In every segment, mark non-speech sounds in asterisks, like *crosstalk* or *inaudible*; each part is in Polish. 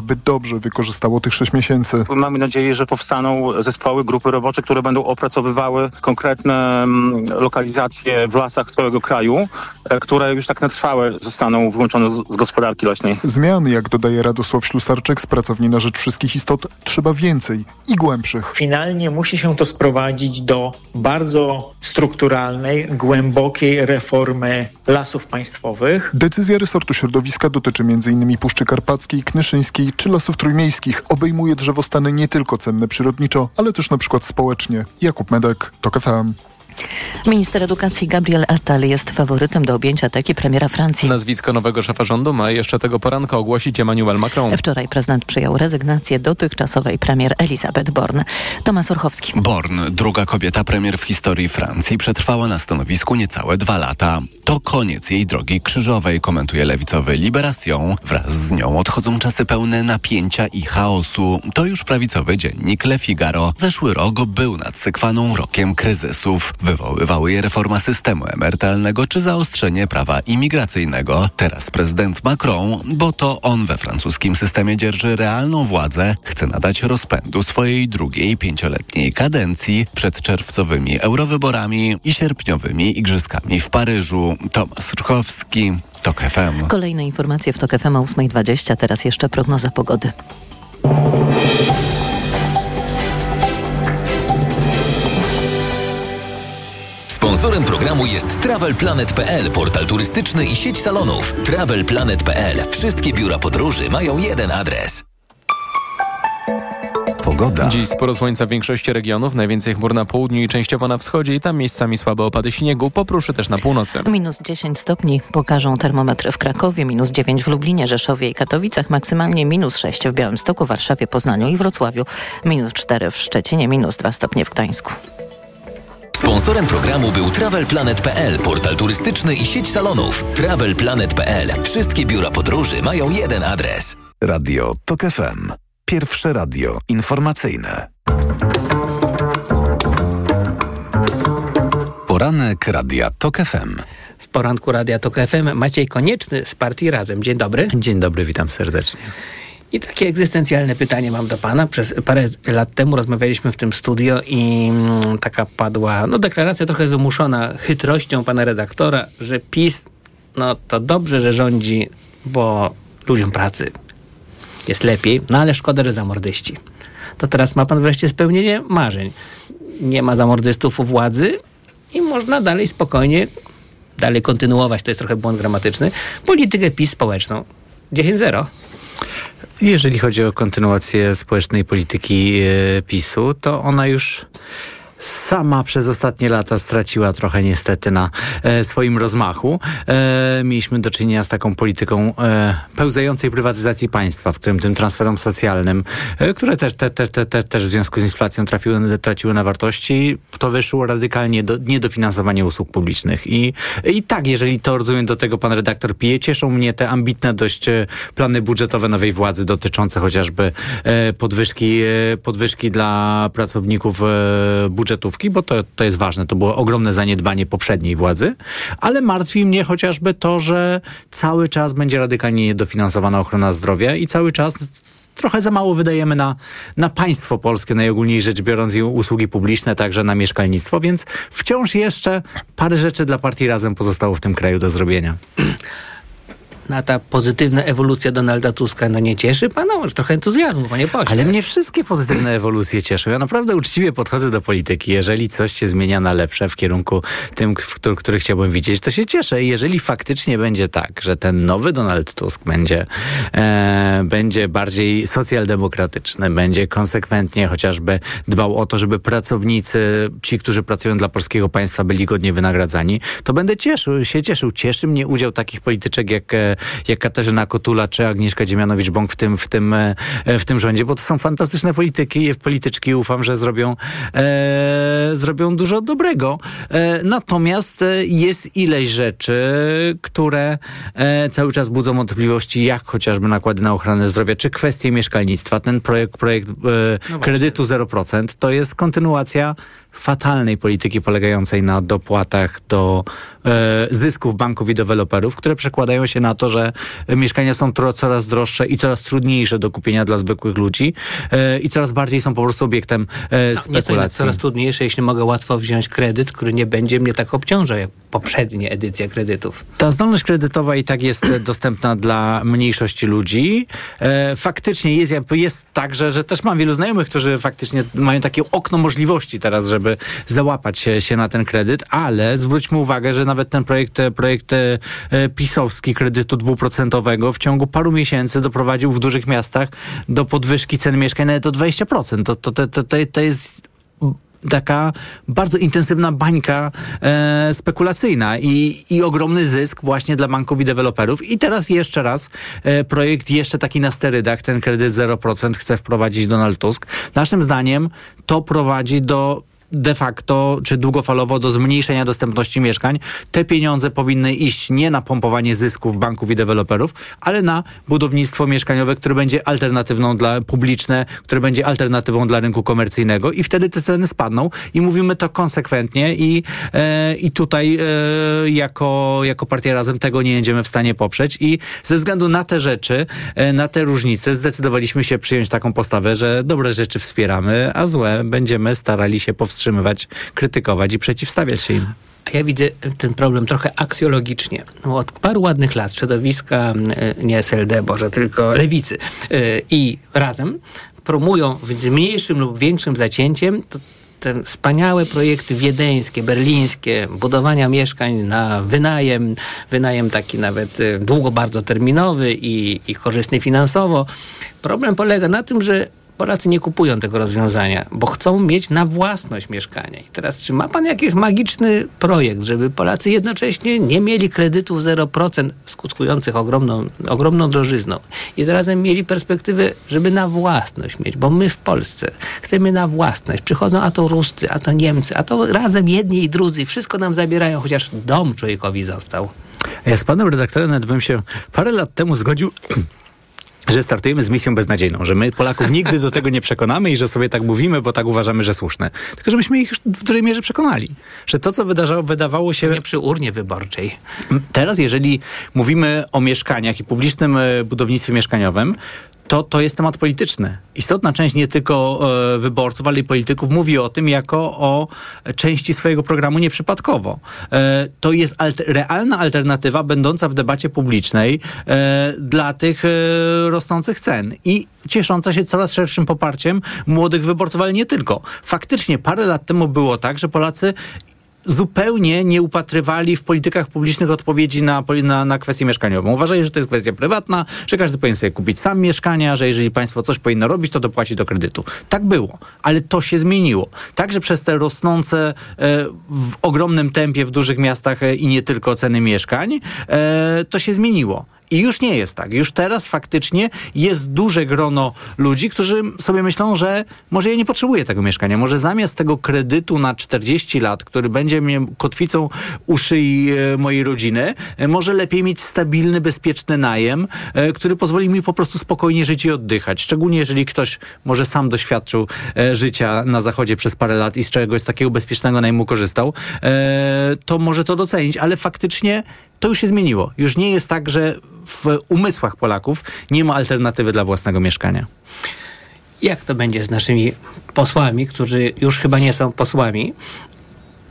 by dobrze wykorzystało tych sześć miesięcy. Mamy nadzieję, że powstaną zespoły, grupy robocze, które będą opracowywały konkretne mm, lokalizacje w lasach całego kraju, e, które już tak na trwałe zostaną wyłączone z, z gospodarki leśnej. Zmian, jak dodaje Radosław Ślusarczyk z Pracowni na Rzecz Wszystkich Istot, trzeba więcej i głębszych. Finalnie musi się to sprowadzić do bardzo strukturalnej, głębokiej reformy lasów państwowych. Decyzja resortu środowiska dotyczy m.in. Puszczy Karpackiej, Knyszyńskiej czy Lasów Trójmiejskich. Obejmuje drzewostany nie tylko cenne przyrodniczo, ale też na przykład społecznie. Jakub Medek, TOK FM. Minister edukacji Gabriel Attal jest faworytem do objęcia teki premiera Francji. Nazwisko nowego szefa rządu ma jeszcze tego poranka ogłosić Emmanuel Macron. Wczoraj prezydent przyjął rezygnację dotychczasowej premier Elisabeth Born. Tomasz Orchowski. Born, druga kobieta premier w historii Francji, przetrwała na stanowisku niecałe dwa lata. To koniec jej drogi krzyżowej, komentuje lewicowy Liberation. Wraz z nią odchodzą czasy pełne napięcia i chaosu. To już prawicowy dziennik Le Figaro. Zeszły rok był nad sekwaną rokiem kryzysów. Wywoływały je reforma systemu emerytalnego czy zaostrzenie prawa imigracyjnego. Teraz prezydent Macron, bo to on we francuskim systemie dzierży realną władzę, chce nadać rozpędu swojej drugiej pięcioletniej kadencji przed czerwcowymi eurowyborami i sierpniowymi igrzyskami w Paryżu. Tomasz Ruchowski, TOK FM. Kolejne informacje w TOK FM o 8.20, teraz jeszcze prognoza pogody. Sponsorem programu jest TravelPlanet.pl, portal turystyczny i sieć salonów. TravelPlanet.pl. Wszystkie biura podróży mają jeden adres. Pogoda. Dziś sporo słońca w większości regionów, najwięcej chmur na południu i częściowo na wschodzie i tam miejscami słabe opady śniegu, popruszy też na północy. Minus 10 stopni pokażą termometry w Krakowie, minus 9 w Lublinie, Rzeszowie i Katowicach, maksymalnie minus 6 w Białymstoku, Warszawie, Poznaniu i Wrocławiu, minus 4 w Szczecinie, minus 2 stopnie w Gdańsku. Sponsorem programu był TravelPlanet.pl, portal turystyczny i sieć salonów. TravelPlanet.pl. Wszystkie biura podróży mają jeden adres. Radio TOK FM. Pierwsze radio informacyjne. Poranek Radia TOK FM. W poranku Radia TOK FM Maciej Konieczny z partii Razem. Dzień dobry. Dzień dobry, witam serdecznie. I takie egzystencjalne pytanie mam do pana. Przez parę lat temu rozmawialiśmy w tym studio i mm, taka padła no, deklaracja trochę wymuszona chytrością pana redaktora, że PiS, no to dobrze, że rządzi, bo ludziom pracy jest lepiej, no ale szkoda, że zamordyści. To teraz ma pan wreszcie spełnienie marzeń. Nie ma zamordystów u władzy i można dalej spokojnie dalej kontynuować, to jest trochę błąd gramatyczny, politykę PiS społeczną. 10-0. Jeżeli chodzi o kontynuację społecznej polityki e, PiSu, to ona już sama przez ostatnie lata straciła trochę niestety na e, swoim rozmachu. E, mieliśmy do czynienia z taką polityką e, pełzającej prywatyzacji państwa, w którym tym transferom socjalnym, e, które też, te, te, te, też w związku z inflacją trafiły, traciły na wartości, to wyszło radykalnie do, niedofinansowanie usług publicznych. I, I tak, jeżeli to rozumiem, do tego pan redaktor pije, cieszą mnie te ambitne dość e, plany budżetowe nowej władzy dotyczące chociażby e, podwyżki, podwyżki dla pracowników budżetowych budżetówki, bo to, to jest ważne. To było ogromne zaniedbanie poprzedniej władzy, ale martwi mnie chociażby to, że cały czas będzie radykalnie niedofinansowana ochrona zdrowia i cały czas trochę za mało wydajemy na, na państwo polskie, najogólniej rzecz biorąc, i usługi publiczne, także na mieszkalnictwo, więc wciąż jeszcze parę rzeczy dla partii Razem pozostało w tym kraju do zrobienia. Na ta pozytywna ewolucja Donalda Tuska no nie cieszy pana? Może trochę entuzjazmu, panie pośle. Ale mnie wszystkie pozytywne ewolucje cieszą. Ja naprawdę uczciwie podchodzę do polityki. Jeżeli coś się zmienia na lepsze w kierunku tym, który, który chciałbym widzieć, to się cieszę. I jeżeli faktycznie będzie tak, że ten nowy Donald Tusk będzie, e, będzie bardziej socjaldemokratyczny, będzie konsekwentnie chociażby dbał o to, żeby pracownicy, ci, którzy pracują dla polskiego państwa, byli godnie wynagradzani, to będę cieszył, się cieszył. Cieszy mnie udział takich polityczek jak e, jak Katarzyna Kotula czy Agnieszka Dziemianowicz-Bąk w tym, w, tym, e, w tym rządzie, bo to są fantastyczne polityki, polityczki ufam, że zrobią, e, zrobią dużo dobrego. E, natomiast e, jest ileś rzeczy, które e, cały czas budzą wątpliwości, jak chociażby nakłady na ochronę zdrowia, czy kwestie mieszkalnictwa. Ten projekt, projekt no kredytu 0% to jest kontynuacja fatalnej polityki polegającej na dopłatach do e, zysków banków i deweloperów, które przekładają się na to, że mieszkania są coraz droższe i coraz trudniejsze do kupienia dla zwykłych ludzi e, i coraz bardziej są po prostu obiektem e, No, spekulacji. coraz trudniejsze, jeśli mogę łatwo wziąć kredyt, który nie będzie mnie tak obciążał jak poprzednie edycje kredytów. Ta zdolność kredytowa i tak jest *clears throat* dostępna dla mniejszości ludzi. E, faktycznie jest, jest tak, że, że też mam wielu znajomych, którzy faktycznie mają takie okno możliwości teraz, żeby załapać się, się na ten kredyt, ale zwróćmy uwagę, że nawet ten projekt, projekt e, e, pisowski kredytu dwuprocentowego w ciągu paru miesięcy doprowadził w dużych miastach do podwyżki cen mieszkań nawet o 20%. To, to, to, to, to, to jest taka bardzo intensywna bańka e, spekulacyjna i, i ogromny zysk właśnie dla banków i deweloperów. I teraz jeszcze raz e, projekt jeszcze taki na sterydach, ten kredyt 0% chce wprowadzić Donald Tusk. Naszym zdaniem to prowadzi do de facto, czy długofalowo do zmniejszenia dostępności mieszkań. Te pieniądze powinny iść nie na pompowanie zysków banków i deweloperów, ale na budownictwo mieszkaniowe, które będzie alternatywną dla publiczne, które będzie alternatywą dla rynku komercyjnego. I wtedy te ceny spadną i mówimy to konsekwentnie i, e, i tutaj e, jako, jako partia Razem tego nie będziemy w stanie poprzeć. I ze względu na te rzeczy, e, na te różnice zdecydowaliśmy się przyjąć taką postawę, że dobre rzeczy wspieramy, a złe będziemy starali się powstrzymywać, krytykować i przeciwstawiać się im. A ja widzę ten problem trochę aksjologicznie. No, od paru ładnych lat środowiska, e, nie SLD, Boże, tylko lewicy e, i razem promują z mniejszym lub większym zacięciem te wspaniałe projekty wiedeńskie, berlińskie, budowania mieszkań na wynajem, wynajem taki nawet e, długo bardzo terminowy i, i korzystny finansowo. Problem polega na tym, że Polacy nie kupują tego rozwiązania, bo chcą mieć na własność mieszkania. I teraz, czy ma pan jakiś magiczny projekt, żeby Polacy jednocześnie nie mieli kredytów 0% skutkujących ogromną, ogromną drożyzną i zarazem mieli perspektywę, żeby na własność mieć, bo my w Polsce chcemy na własność. Przychodzą a to Ruscy, a to Niemcy, a to razem jedni i drudzy. Wszystko nam zabierają, chociaż dom człowiekowi został. Ja z panem redaktorem nawet bym się parę lat temu zgodził *clears throat* że startujemy z misją beznadziejną, że my Polaków nigdy do tego nie przekonamy i że sobie tak mówimy, bo tak uważamy, że słuszne. Tylko żebyśmy ich w dużej mierze przekonali, że to, co wydarzało, wydawało się... Nie przy urnie wyborczej. Teraz, jeżeli mówimy o mieszkaniach i publicznym e, budownictwie mieszkaniowym, to, to jest temat polityczny. Istotna część nie tylko e, wyborców, ale i polityków mówi o tym jako o części swojego programu nieprzypadkowo. E, to jest alter, realna alternatywa będąca w debacie publicznej e, dla tych e, rosnących cen i ciesząca się coraz szerszym poparciem młodych wyborców, ale nie tylko. Faktycznie parę lat temu było tak, że Polacy zupełnie nie upatrywali w politykach publicznych odpowiedzi na, na, na kwestię mieszkaniową. Uważali, że to jest kwestia prywatna, że każdy powinien sobie kupić sam mieszkania, że jeżeli państwo coś powinno robić, to dopłaci do kredytu. Tak było, ale to się zmieniło. Także przez te rosnące e, w ogromnym tempie w dużych miastach e, i nie tylko ceny mieszkań, e, to się zmieniło. I już nie jest tak. Już teraz faktycznie jest duże grono ludzi, którzy sobie myślą, że może ja nie potrzebuję tego mieszkania. Może zamiast tego kredytu na 40 lat, który będzie mnie kotwicą u szyi e, mojej rodziny, e, może lepiej mieć stabilny, bezpieczny najem, e, który pozwoli mi po prostu spokojnie żyć i oddychać. Szczególnie jeżeli ktoś może sam doświadczył życia na zachodzie przez parę lat i z czegoś takiego bezpiecznego najmu korzystał, to może to docenić, ale faktycznie to już się zmieniło. Już nie jest tak, że w umysłach Polaków nie ma alternatywy dla własnego mieszkania. Jak to będzie z naszymi posłami, którzy już chyba nie są posłami?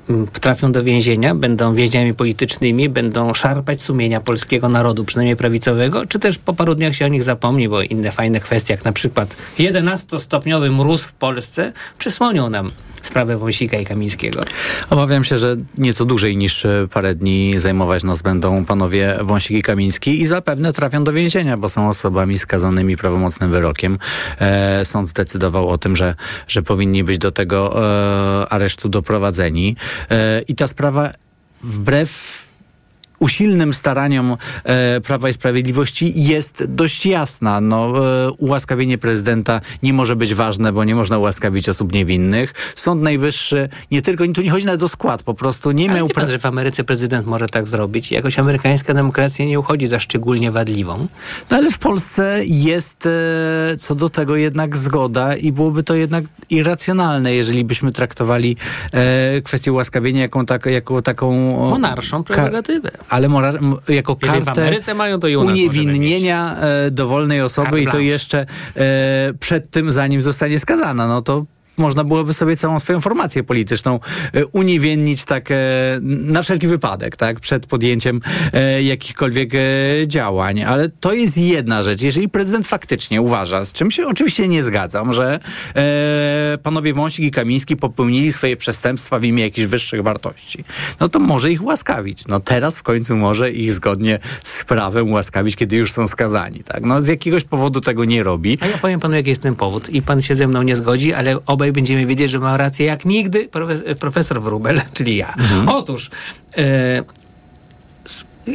m, trafią do więzienia, będą więźniami politycznymi, będą szarpać sumienia polskiego narodu, przynajmniej prawicowego, czy też po paru dniach się o nich zapomni, bo inne fajne kwestie, jak na przykład 11-stopniowy mróz w Polsce, przysłonią nam sprawę Wąsika i Kamińskiego. Obawiam się, że nieco dłużej niż e, parę dni zajmować nos będą panowie Wąsik i Kamiński i zapewne trafią do więzienia, bo są osobami skazanymi prawomocnym wyrokiem. E, sąd zdecydował o tym, że, że powinni być do tego e, aresztu doprowadzeni. E, I ta sprawa wbrew usilnym staraniom e, Prawa i Sprawiedliwości jest dość jasna. No, e, ułaskawienie prezydenta nie może być ważne, bo nie można ułaskawić osób niewinnych. Sąd Najwyższy nie tylko, tu nie chodzi nawet o skład, po prostu nie Ale miał... wie pan, że w Ameryce prezydent może tak zrobić. Jakoś amerykańska demokracja nie uchodzi za szczególnie wadliwą. No ale w Polsce jest e, co do tego jednak zgoda i byłoby to jednak irracjonalne, jeżeli byśmy traktowali e, kwestię ułaskawienia jaką, tak, jako taką... Monarszą prerogatywę. Ale morar, jako kartę mają, uniewinnienia e, dowolnej osoby Carte i to jeszcze e, przed tym, zanim zostanie skazana. No to można byłoby sobie całą swoją formację polityczną e, uniewinnić tak e, na wszelki wypadek, tak, przed podjęciem e, jakichkolwiek działań. Ale to jest jedna rzecz. Jeżeli prezydent faktycznie uważa, z czym się oczywiście nie zgadzam, że panowie Wąsik i Kamiński popełnili swoje przestępstwa w imię jakichś wyższych wartości, no to może ich łaskawić. No teraz w końcu może ich zgodnie z prawem łaskawić, kiedy już są skazani, tak. No z jakiegoś powodu tego nie robi. A ja powiem panu, jaki jest ten powód. I pan się ze mną nie zgodzi, ale obaj będziemy wiedzieć, że ma rację jak nigdy profes- profesor Wróbel, *laughs* czyli ja. Otóż e,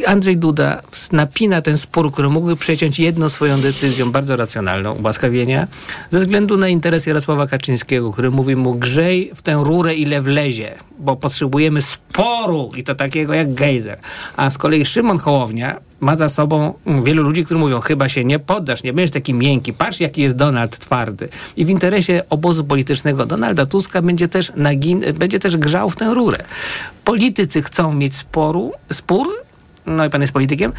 Andrzej Duda napina ten spór, który mógłby przeciąć jedną swoją decyzją bardzo racjonalną, ułaskawienia, ze względu na interes Jarosława Kaczyńskiego, który mówi mu grzej w tę rurę ile wlezie, bo potrzebujemy sporu i to takiego jak gejzer. A z kolei Szymon Hołownia ma za sobą mm, wielu ludzi, którzy mówią, chyba się nie poddasz, nie będziesz taki miękki, patrz jaki jest Donald twardy. I w interesie obozu politycznego Donalda Tuska będzie też, nagin- będzie też grzał w tę rurę. Politycy chcą mieć sporu, spór, no i pan jest politykiem,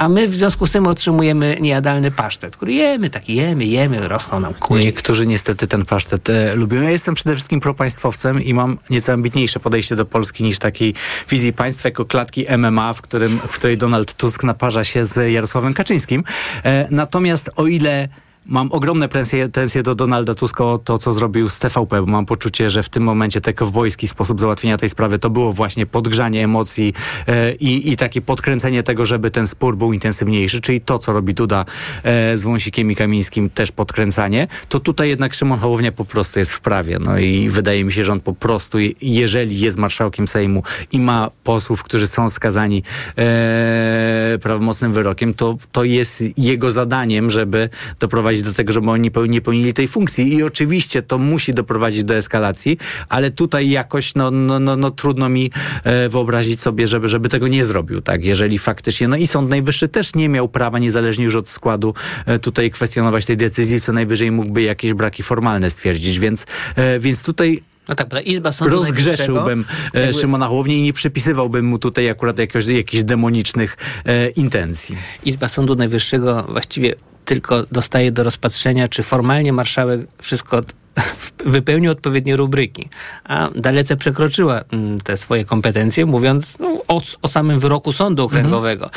a my w związku z tym otrzymujemy niejadalny pasztet, który jemy, tak jemy, jemy, rosną nam kuli. Niektórzy niestety ten pasztet e, lubią. Ja jestem przede wszystkim propaństwowcem i mam nieco ambitniejsze podejście do Polski niż takiej wizji państwa jako klatki MMA, w, którym, w której Donald Tusk naparza się z Jarosławem Kaczyńskim. E, natomiast o ile Mam ogromne pretensje, do Donalda Tuska o to, co zrobił z TVP, bo mam poczucie, że w tym momencie ten kowbojski sposób załatwienia tej sprawy to było właśnie podgrzanie emocji e, i, i takie podkręcenie tego, żeby ten spór był intensywniejszy, czyli to, co robi Duda e, z Wąsikiem i Kamińskim, też podkręcanie, to tutaj jednak Szymon Hołownia po prostu jest w prawie. No i wydaje mi się, że on po prostu, je- jeżeli jest marszałkiem Sejmu i ma posłów, którzy są skazani e, prawomocnym wyrokiem, to, to jest jego zadaniem, żeby doprowadzić do tego, żeby oni nie pełnili tej funkcji. I oczywiście to musi doprowadzić do eskalacji, ale tutaj jakoś no, no, no, no trudno mi e, wyobrazić sobie, żeby, żeby tego nie zrobił, tak? Jeżeli faktycznie, no i Sąd Najwyższy też nie miał prawa, niezależnie już od składu, e, tutaj kwestionować tej decyzji, co najwyżej mógłby jakieś braki formalne stwierdzić, więc, e, więc tutaj No tak, Izba Sądu rozgrzeszyłbym jakby- Szymona Hołownię i nie przypisywałbym mu tutaj akurat jakoś, jakichś demonicznych e, intencji. Izba Sądu Najwyższego właściwie tylko dostaje do rozpatrzenia, czy formalnie marszałek wszystko *laughs* wypełnił odpowiednie rubryki, a dalece przekroczyła mm, te swoje kompetencje, mówiąc no, o, o samym wyroku sądu okręgowego.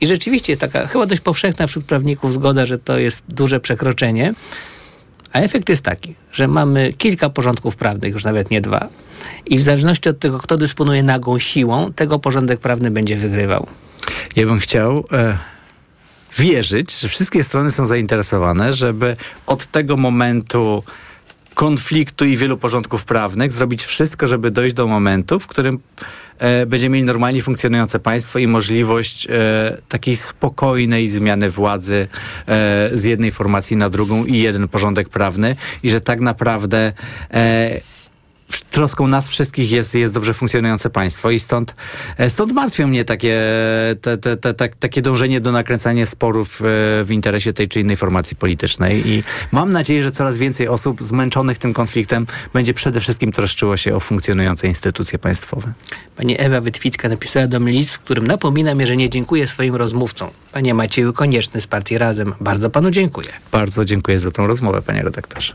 I rzeczywiście jest taka chyba dość powszechna wśród prawników zgoda, że to jest duże przekroczenie, a efekt jest taki, że mamy kilka porządków prawnych, już nawet nie dwa, i w zależności od tego, kto dysponuje nagą siłą, tego porządek prawny będzie wygrywał. Ja bym chciał e, wierzyć, że wszystkie strony są zainteresowane, żeby od tego momentu konfliktu i wielu porządków prawnych zrobić wszystko, żeby dojść do momentu, w którym e, będziemy mieli normalnie funkcjonujące państwo i możliwość e, takiej spokojnej zmiany władzy e, z jednej formacji na drugą i jeden porządek prawny i że tak naprawdę e, troską nas wszystkich jest, jest dobrze funkcjonujące państwo i stąd, e, stąd martwią mnie takie, te, te, te, te, takie dążenie do nakręcania sporów e, w interesie tej czy innej formacji politycznej i mam nadzieję, że coraz więcej osób zmęczonych tym konfliktem będzie przede wszystkim troszczyło się o funkcjonujące instytucje państwowe. Pani Ewa Wytwicka napisała do mnie list, w którym napomina mnie, że nie dziękuję swoim rozmówcom. Panie Macieju Konieczny z Partii Razem, bardzo panu dziękuję. Bardzo dziękuję za tą rozmowę, panie redaktorze.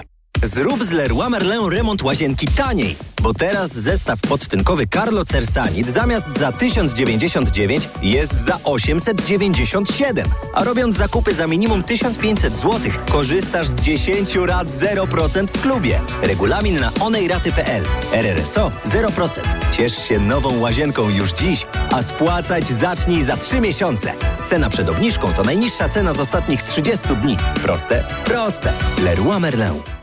Zrób z Leroy Merlin remont łazienki taniej, bo teraz zestaw podtynkowy Carlo Cersanit zamiast za 1099 jest za 897. A robiąc zakupy za minimum 1500 zł, korzystasz z 10 rat 0% w klubie. Regulamin na onejraty.pl. RRSO 0%. Ciesz się nową łazienką już dziś, a spłacać zacznij za 3 miesiące. Cena przed obniżką to najniższa cena z ostatnich 30 dni. Proste? Proste. Leroy Merlin.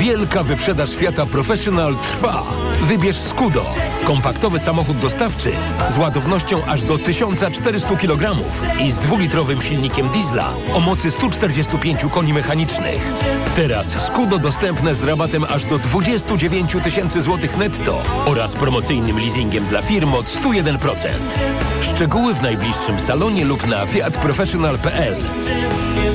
Wielka wyprzedaż Fiata Professional trwa. Wybierz Skudo. Kompaktowy samochód dostawczy z ładownością aż do 1400 kg i z dwulitrowym silnikiem diesla o mocy 145 koni mechanicznych. Teraz Skudo dostępne z rabatem aż do 29 tysięcy złotych netto oraz promocyjnym leasingiem dla firm od 101%. Szczegóły w najbliższym salonie lub na fiatprofessional.pl.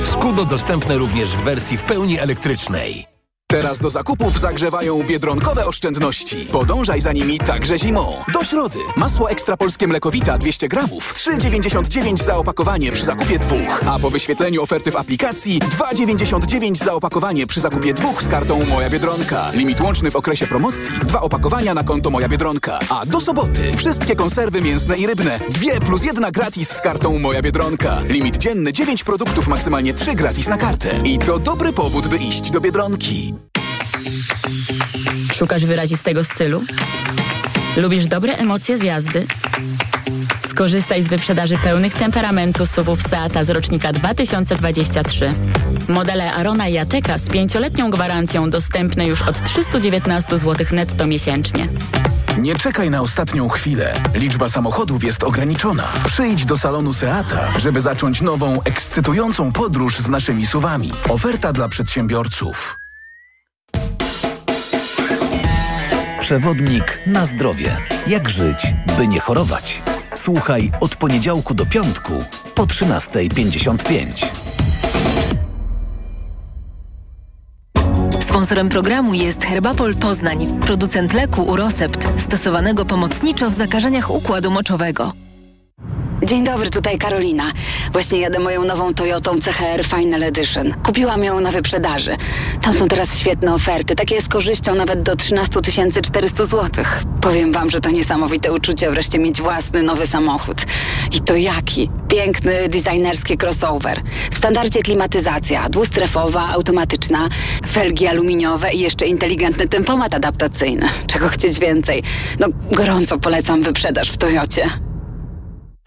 Skudo dostępne również w wersji w pełni elektrycznej. Teraz do zakupów zagrzewają biedronkowe oszczędności. Podążaj za nimi także zimą. Do środy. Masło ekstra polskie mlekowita 200 gramów. 3,99 za opakowanie przy zakupie dwóch. A po wyświetleniu oferty w aplikacji 2,99 za opakowanie przy zakupie dwóch z kartą Moja Biedronka. Limit łączny w okresie promocji. Dwa opakowania na konto Moja Biedronka. A do soboty. Wszystkie konserwy mięsne i rybne. Dwie plus jedna gratis z kartą Moja Biedronka. Limit dzienny 9 produktów, maksymalnie 3 gratis na kartę. I to dobry powód, by iść do Biedronki. Szukasz wyrazistego stylu? Lubisz dobre emocje z jazdy? Skorzystaj z wyprzedaży pełnych temperamentu SUVów Seata z rocznika 2023. Modele Arona i Ateka z pięcioletnią gwarancją dostępne już od 319 zł netto miesięcznie. Nie czekaj na ostatnią chwilę. Liczba samochodów jest ograniczona. Przyjdź do salonu Seata, żeby zacząć nową, ekscytującą podróż z naszymi suwami. Oferta dla przedsiębiorców. Przewodnik na zdrowie. Jak żyć, by nie chorować? Słuchaj od poniedziałku do piątku po 13.55. Sponsorem programu jest Herbapol Poznań, producent leku Urosept, stosowanego pomocniczo w zakażeniach układu moczowego. Dzień dobry, tutaj Karolina. Właśnie jadę moją nową Toyotą CHR Final Edition. Kupiłam ją na wyprzedaży. Tam są teraz świetne oferty, takie z korzyścią nawet do 13 400 zł. Powiem wam, że to niesamowite uczucie wreszcie mieć własny nowy samochód. I to jaki? Piękny, designerski crossover. W standardzie klimatyzacja, dwustrefowa, automatyczna, felgi aluminiowe i jeszcze inteligentny tempomat adaptacyjny. Czego chcieć więcej? No, gorąco polecam wyprzedaż w Toyocie.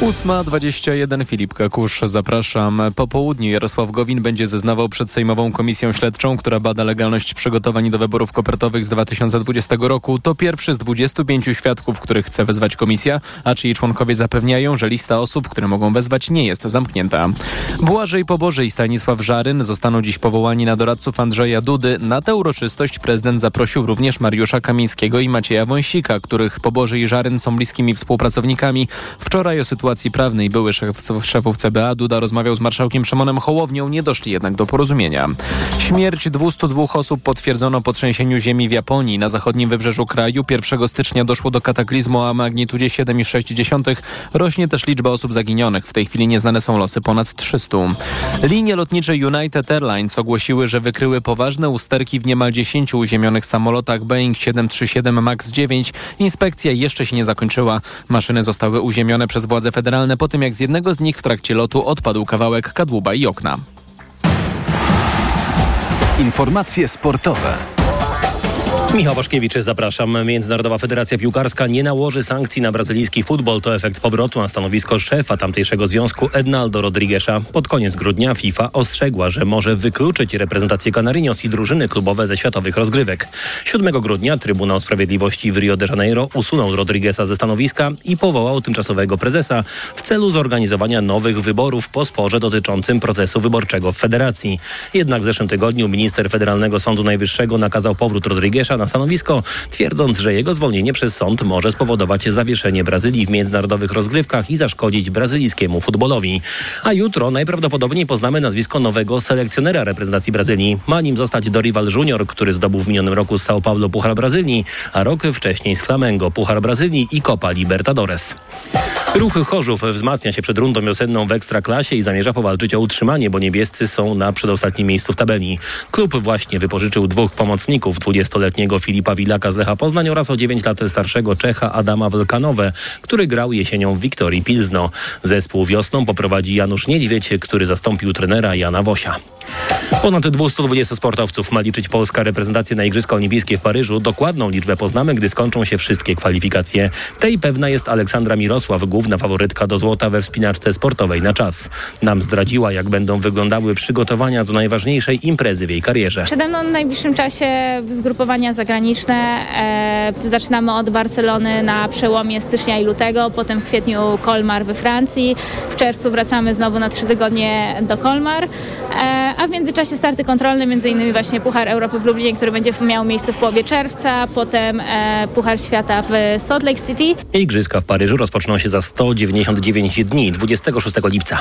8.21 Filip Kakusz, zapraszam. Po południu Jarosław Gowin będzie zeznawał przed Sejmową Komisją Śledczą, która bada legalność przygotowań do wyborów kopertowych z 2020 roku. To pierwszy z 25 świadków, których chce wezwać komisja, a czyi członkowie zapewniają, że lista osób, które mogą wezwać nie jest zamknięta. Błażej Poboże i Stanisław Żaryn zostaną dziś powołani na doradców Andrzeja Dudy. Na tę uroczystość prezydent zaprosił również Mariusza Kamińskiego i Macieja Wąsika, których Poboże i Żaryn są bliskimi współpracownikami. Wczoraj o sytuacji sytuacji prawnej były szef, szefów CBA Duda rozmawiał z marszałkiem Szymonem Hołownią, nie doszli jednak do porozumienia. Śmierć 202 osób potwierdzono po trzęsieniu ziemi w Japonii. Na zachodnim wybrzeżu kraju 1 stycznia doszło do kataklizmu o magnitudzie 7,6. Rośnie też liczba osób zaginionych. W tej chwili nieznane są losy ponad 300. Linie lotnicze United Airlines ogłosiły, że wykryły poważne usterki w niemal 10 uziemionych samolotach Boeing 737 MAX 9. Inspekcja jeszcze się nie zakończyła. Maszyny zostały uziemione przez władze federalne po tym, jak z jednego z nich w trakcie lotu odpadł kawałek kadłuba i okna. Informacje sportowe. Michał Waszkiewicz, zapraszam. Międzynarodowa Federacja Piłkarska nie nałoży sankcji na brazylijski futbol. To efekt powrotu na stanowisko szefa tamtejszego związku Ednaldo Rodriguesza. Pod koniec grudnia FIFA ostrzegła, że może wykluczyć reprezentację Canarinos i drużyny klubowe ze światowych rozgrywek. 7 grudnia Trybunał Sprawiedliwości w Rio de Janeiro usunął Rodriguesa ze stanowiska i powołał tymczasowego prezesa w celu zorganizowania nowych wyborów po sporze dotyczącym procesu wyborczego w federacji. Jednak w zeszłym tygodniu minister Federalnego Sądu Najwyższego nakazał powrót Rodriguesa na stanowisko, twierdząc, że jego zwolnienie przez sąd może spowodować zawieszenie Brazylii w międzynarodowych rozgrywkach i zaszkodzić brazylijskiemu futbolowi. A jutro najprawdopodobniej poznamy nazwisko nowego selekcjonera reprezentacji Brazylii. Ma nim zostać Dorival Junior, który zdobył w minionym roku z São Paulo Puchar Brazylii, a rok wcześniej z Flamengo Puchar Brazylii i Copa Libertadores. Ruch Chorzów wzmacnia się przed rundą wiosenną w Ekstraklasie i zamierza powalczyć o utrzymanie, bo niebiescy są na przedostatnim miejscu w tabeli. Klub właśnie wypożyczył dwóch pomocników, 20-letniego Filipa Wilaka z Lecha Poznań oraz o 9 lat starszego Czecha Adama Welkanowe, który grał jesienią w Wiktorii Pilzno. Zespół wiosną poprowadzi Janusz Niedźwiedź, który zastąpił trenera Jana Wosia. Ponad 220 sportowców ma liczyć polska reprezentacja na Igrzyska Olimpijskie w Paryżu. Dokładną liczbę poznamy, gdy skończą się wszystkie kwalifikacje. Tej pewna jest Aleksandra Mirosław, główna faworytka do złota we wspinaczce sportowej na czas. Nam zdradziła, jak będą wyglądały przygotowania do najważniejszej imprezy w jej karierze. Przede mną w najbliższym czasie zgrupowania zagraniczne. E, zaczynamy od Barcelony na przełomie stycznia i lutego, potem w kwietniu Kolmar we Francji. W czerwcu wracamy znowu na trzy tygodnie do Kolmar, e, a w międzyczasie starty kontrolne, m.in. właśnie Puchar Europy w Lublinie, który będzie miał miejsce w połowie czerwca, potem e, Puchar Świata w Salt Lake City. Igrzyska w Paryżu rozpoczną się za 199 dni, 26 lipca.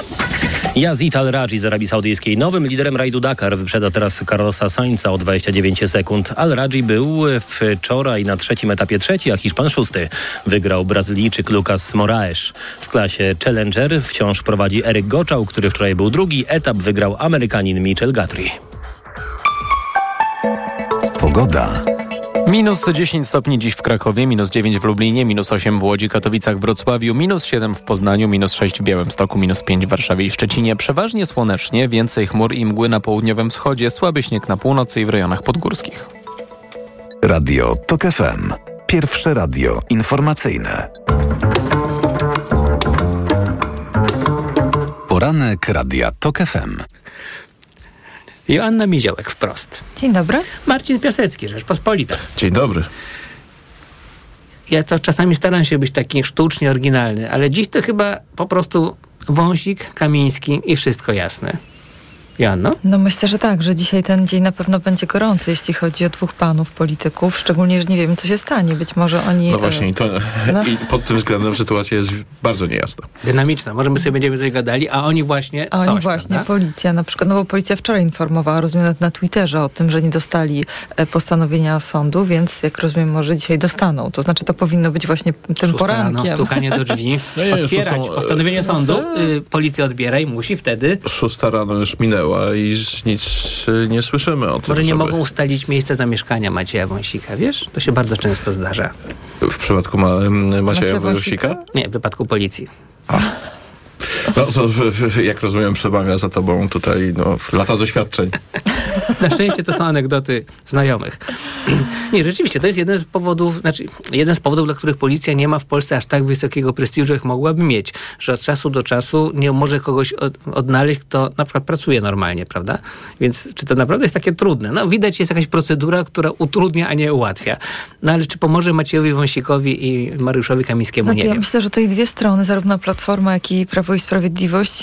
Yazid Al-Raji z Arabii Saudyjskiej, nowym liderem rajdu Dakar, wyprzedza teraz Carlosa Sainza o 29 sekund. Al-Raji był wczoraj na trzecim etapie trzeci, a Hiszpan szósty. Wygrał Brazylijczyk Lucas Moraes. W klasie Challenger wciąż prowadzi Eryk Goczał, który wczoraj był drugi. Etap wygrał Amerykanin Mitchell Guthrie. Pogoda. Minus 10 stopni dziś w Krakowie, minus 9 w Lublinie, minus 8 w Łodzi, Katowicach, Wrocławiu, minus 7 w Poznaniu, minus 6 w Białymstoku, minus 5 w Warszawie i Szczecinie. Przeważnie słonecznie, więcej chmur i mgły na południowym wschodzie, słaby śnieg na północy i w rejonach podgórskich. Radio TOK FM. Pierwsze radio informacyjne. Poranek Radia TOK FM. Joanna Miziołek wprost. Dzień dobry. Marcin Piasecki, Rzeczpospolita. Dzień dobry. Ja to czasami staram się być taki sztucznie oryginalny, ale dziś to chyba po prostu wąsik, kamiński i wszystko jasne. Joanno? No myślę, że tak, że dzisiaj ten dzień na pewno będzie gorący, jeśli chodzi o dwóch panów polityków, szczególnie, że nie wiem, co się stanie. Być może oni... No właśnie, to, *laughs* no. i pod tym względem sytuacja jest bardzo niejasna. Dynamiczna. Może my sobie będziemy coś gadali, a oni właśnie a coś, Oni właśnie, prawda? policja na przykład, no bo policja wczoraj informowała, rozumiem, na, na Twitterze o tym, że nie dostali e, postanowienia sądu, więc jak rozumiem, może dzisiaj dostaną. To znaczy, to powinno być właśnie tym Szósta porankiem. Rano, stukanie do drzwi, *laughs* No otwierać postanowienie sądu, y, policja odbiera i musi wtedy... Szósta rano już minęła i nic y, nie słyszymy o tym. Może nie żeby- mogą ustalić miejsca zamieszkania Macieja Wąsika, wiesz? To się bardzo często zdarza. W przypadku ma, Macieja Wąsika? Nie, w wypadku policji. No, to, w- w- jak rozumiem, przemawia za tobą tutaj no, lata doświadczeń. Na szczęście to są anegdoty znajomych. Nie, rzeczywiście, to jest jeden z powodów, znaczy jeden z powodów, dla których policja nie ma w Polsce aż tak wysokiego prestiżu, jak mogłaby mieć. Że od czasu do czasu nie może kogoś od, odnaleźć, kto na przykład pracuje normalnie, prawda? Więc czy to naprawdę jest takie trudne? No widać, jest jakaś procedura, która utrudnia, a nie ułatwia. No ale czy pomoże Maciejowi Wąsikowi i Mariuszowi Kamińskiemu? Znaczy, nie ja wiem. myślę, że to i dwie strony, zarówno Platforma, jak i Prawo i Sprawiedliwość,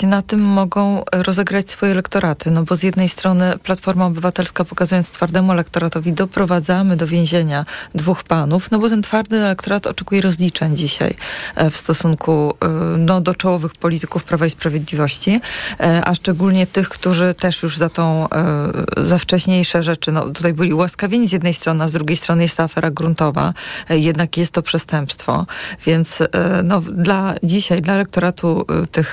na tym mogą rozegrać swoje elektoraty. No bo z jednej strony Platforma Obywatelska pokazując twardemu elektoratowi, doprowadzamy do więzienia dwóch panów, no bo ten twardy elektorat oczekuje rozliczeń dzisiaj e, w stosunku e, no, do czołowych polityków Prawa i Sprawiedliwości, e, a szczególnie tych, którzy też już za tą, za wcześniejsze rzeczy, no tutaj byli ułaskawieni z jednej strony, a z drugiej strony jest ta afera gruntowa, jednak jest to przestępstwo, więc no, dla dzisiaj, dla elektoratu tych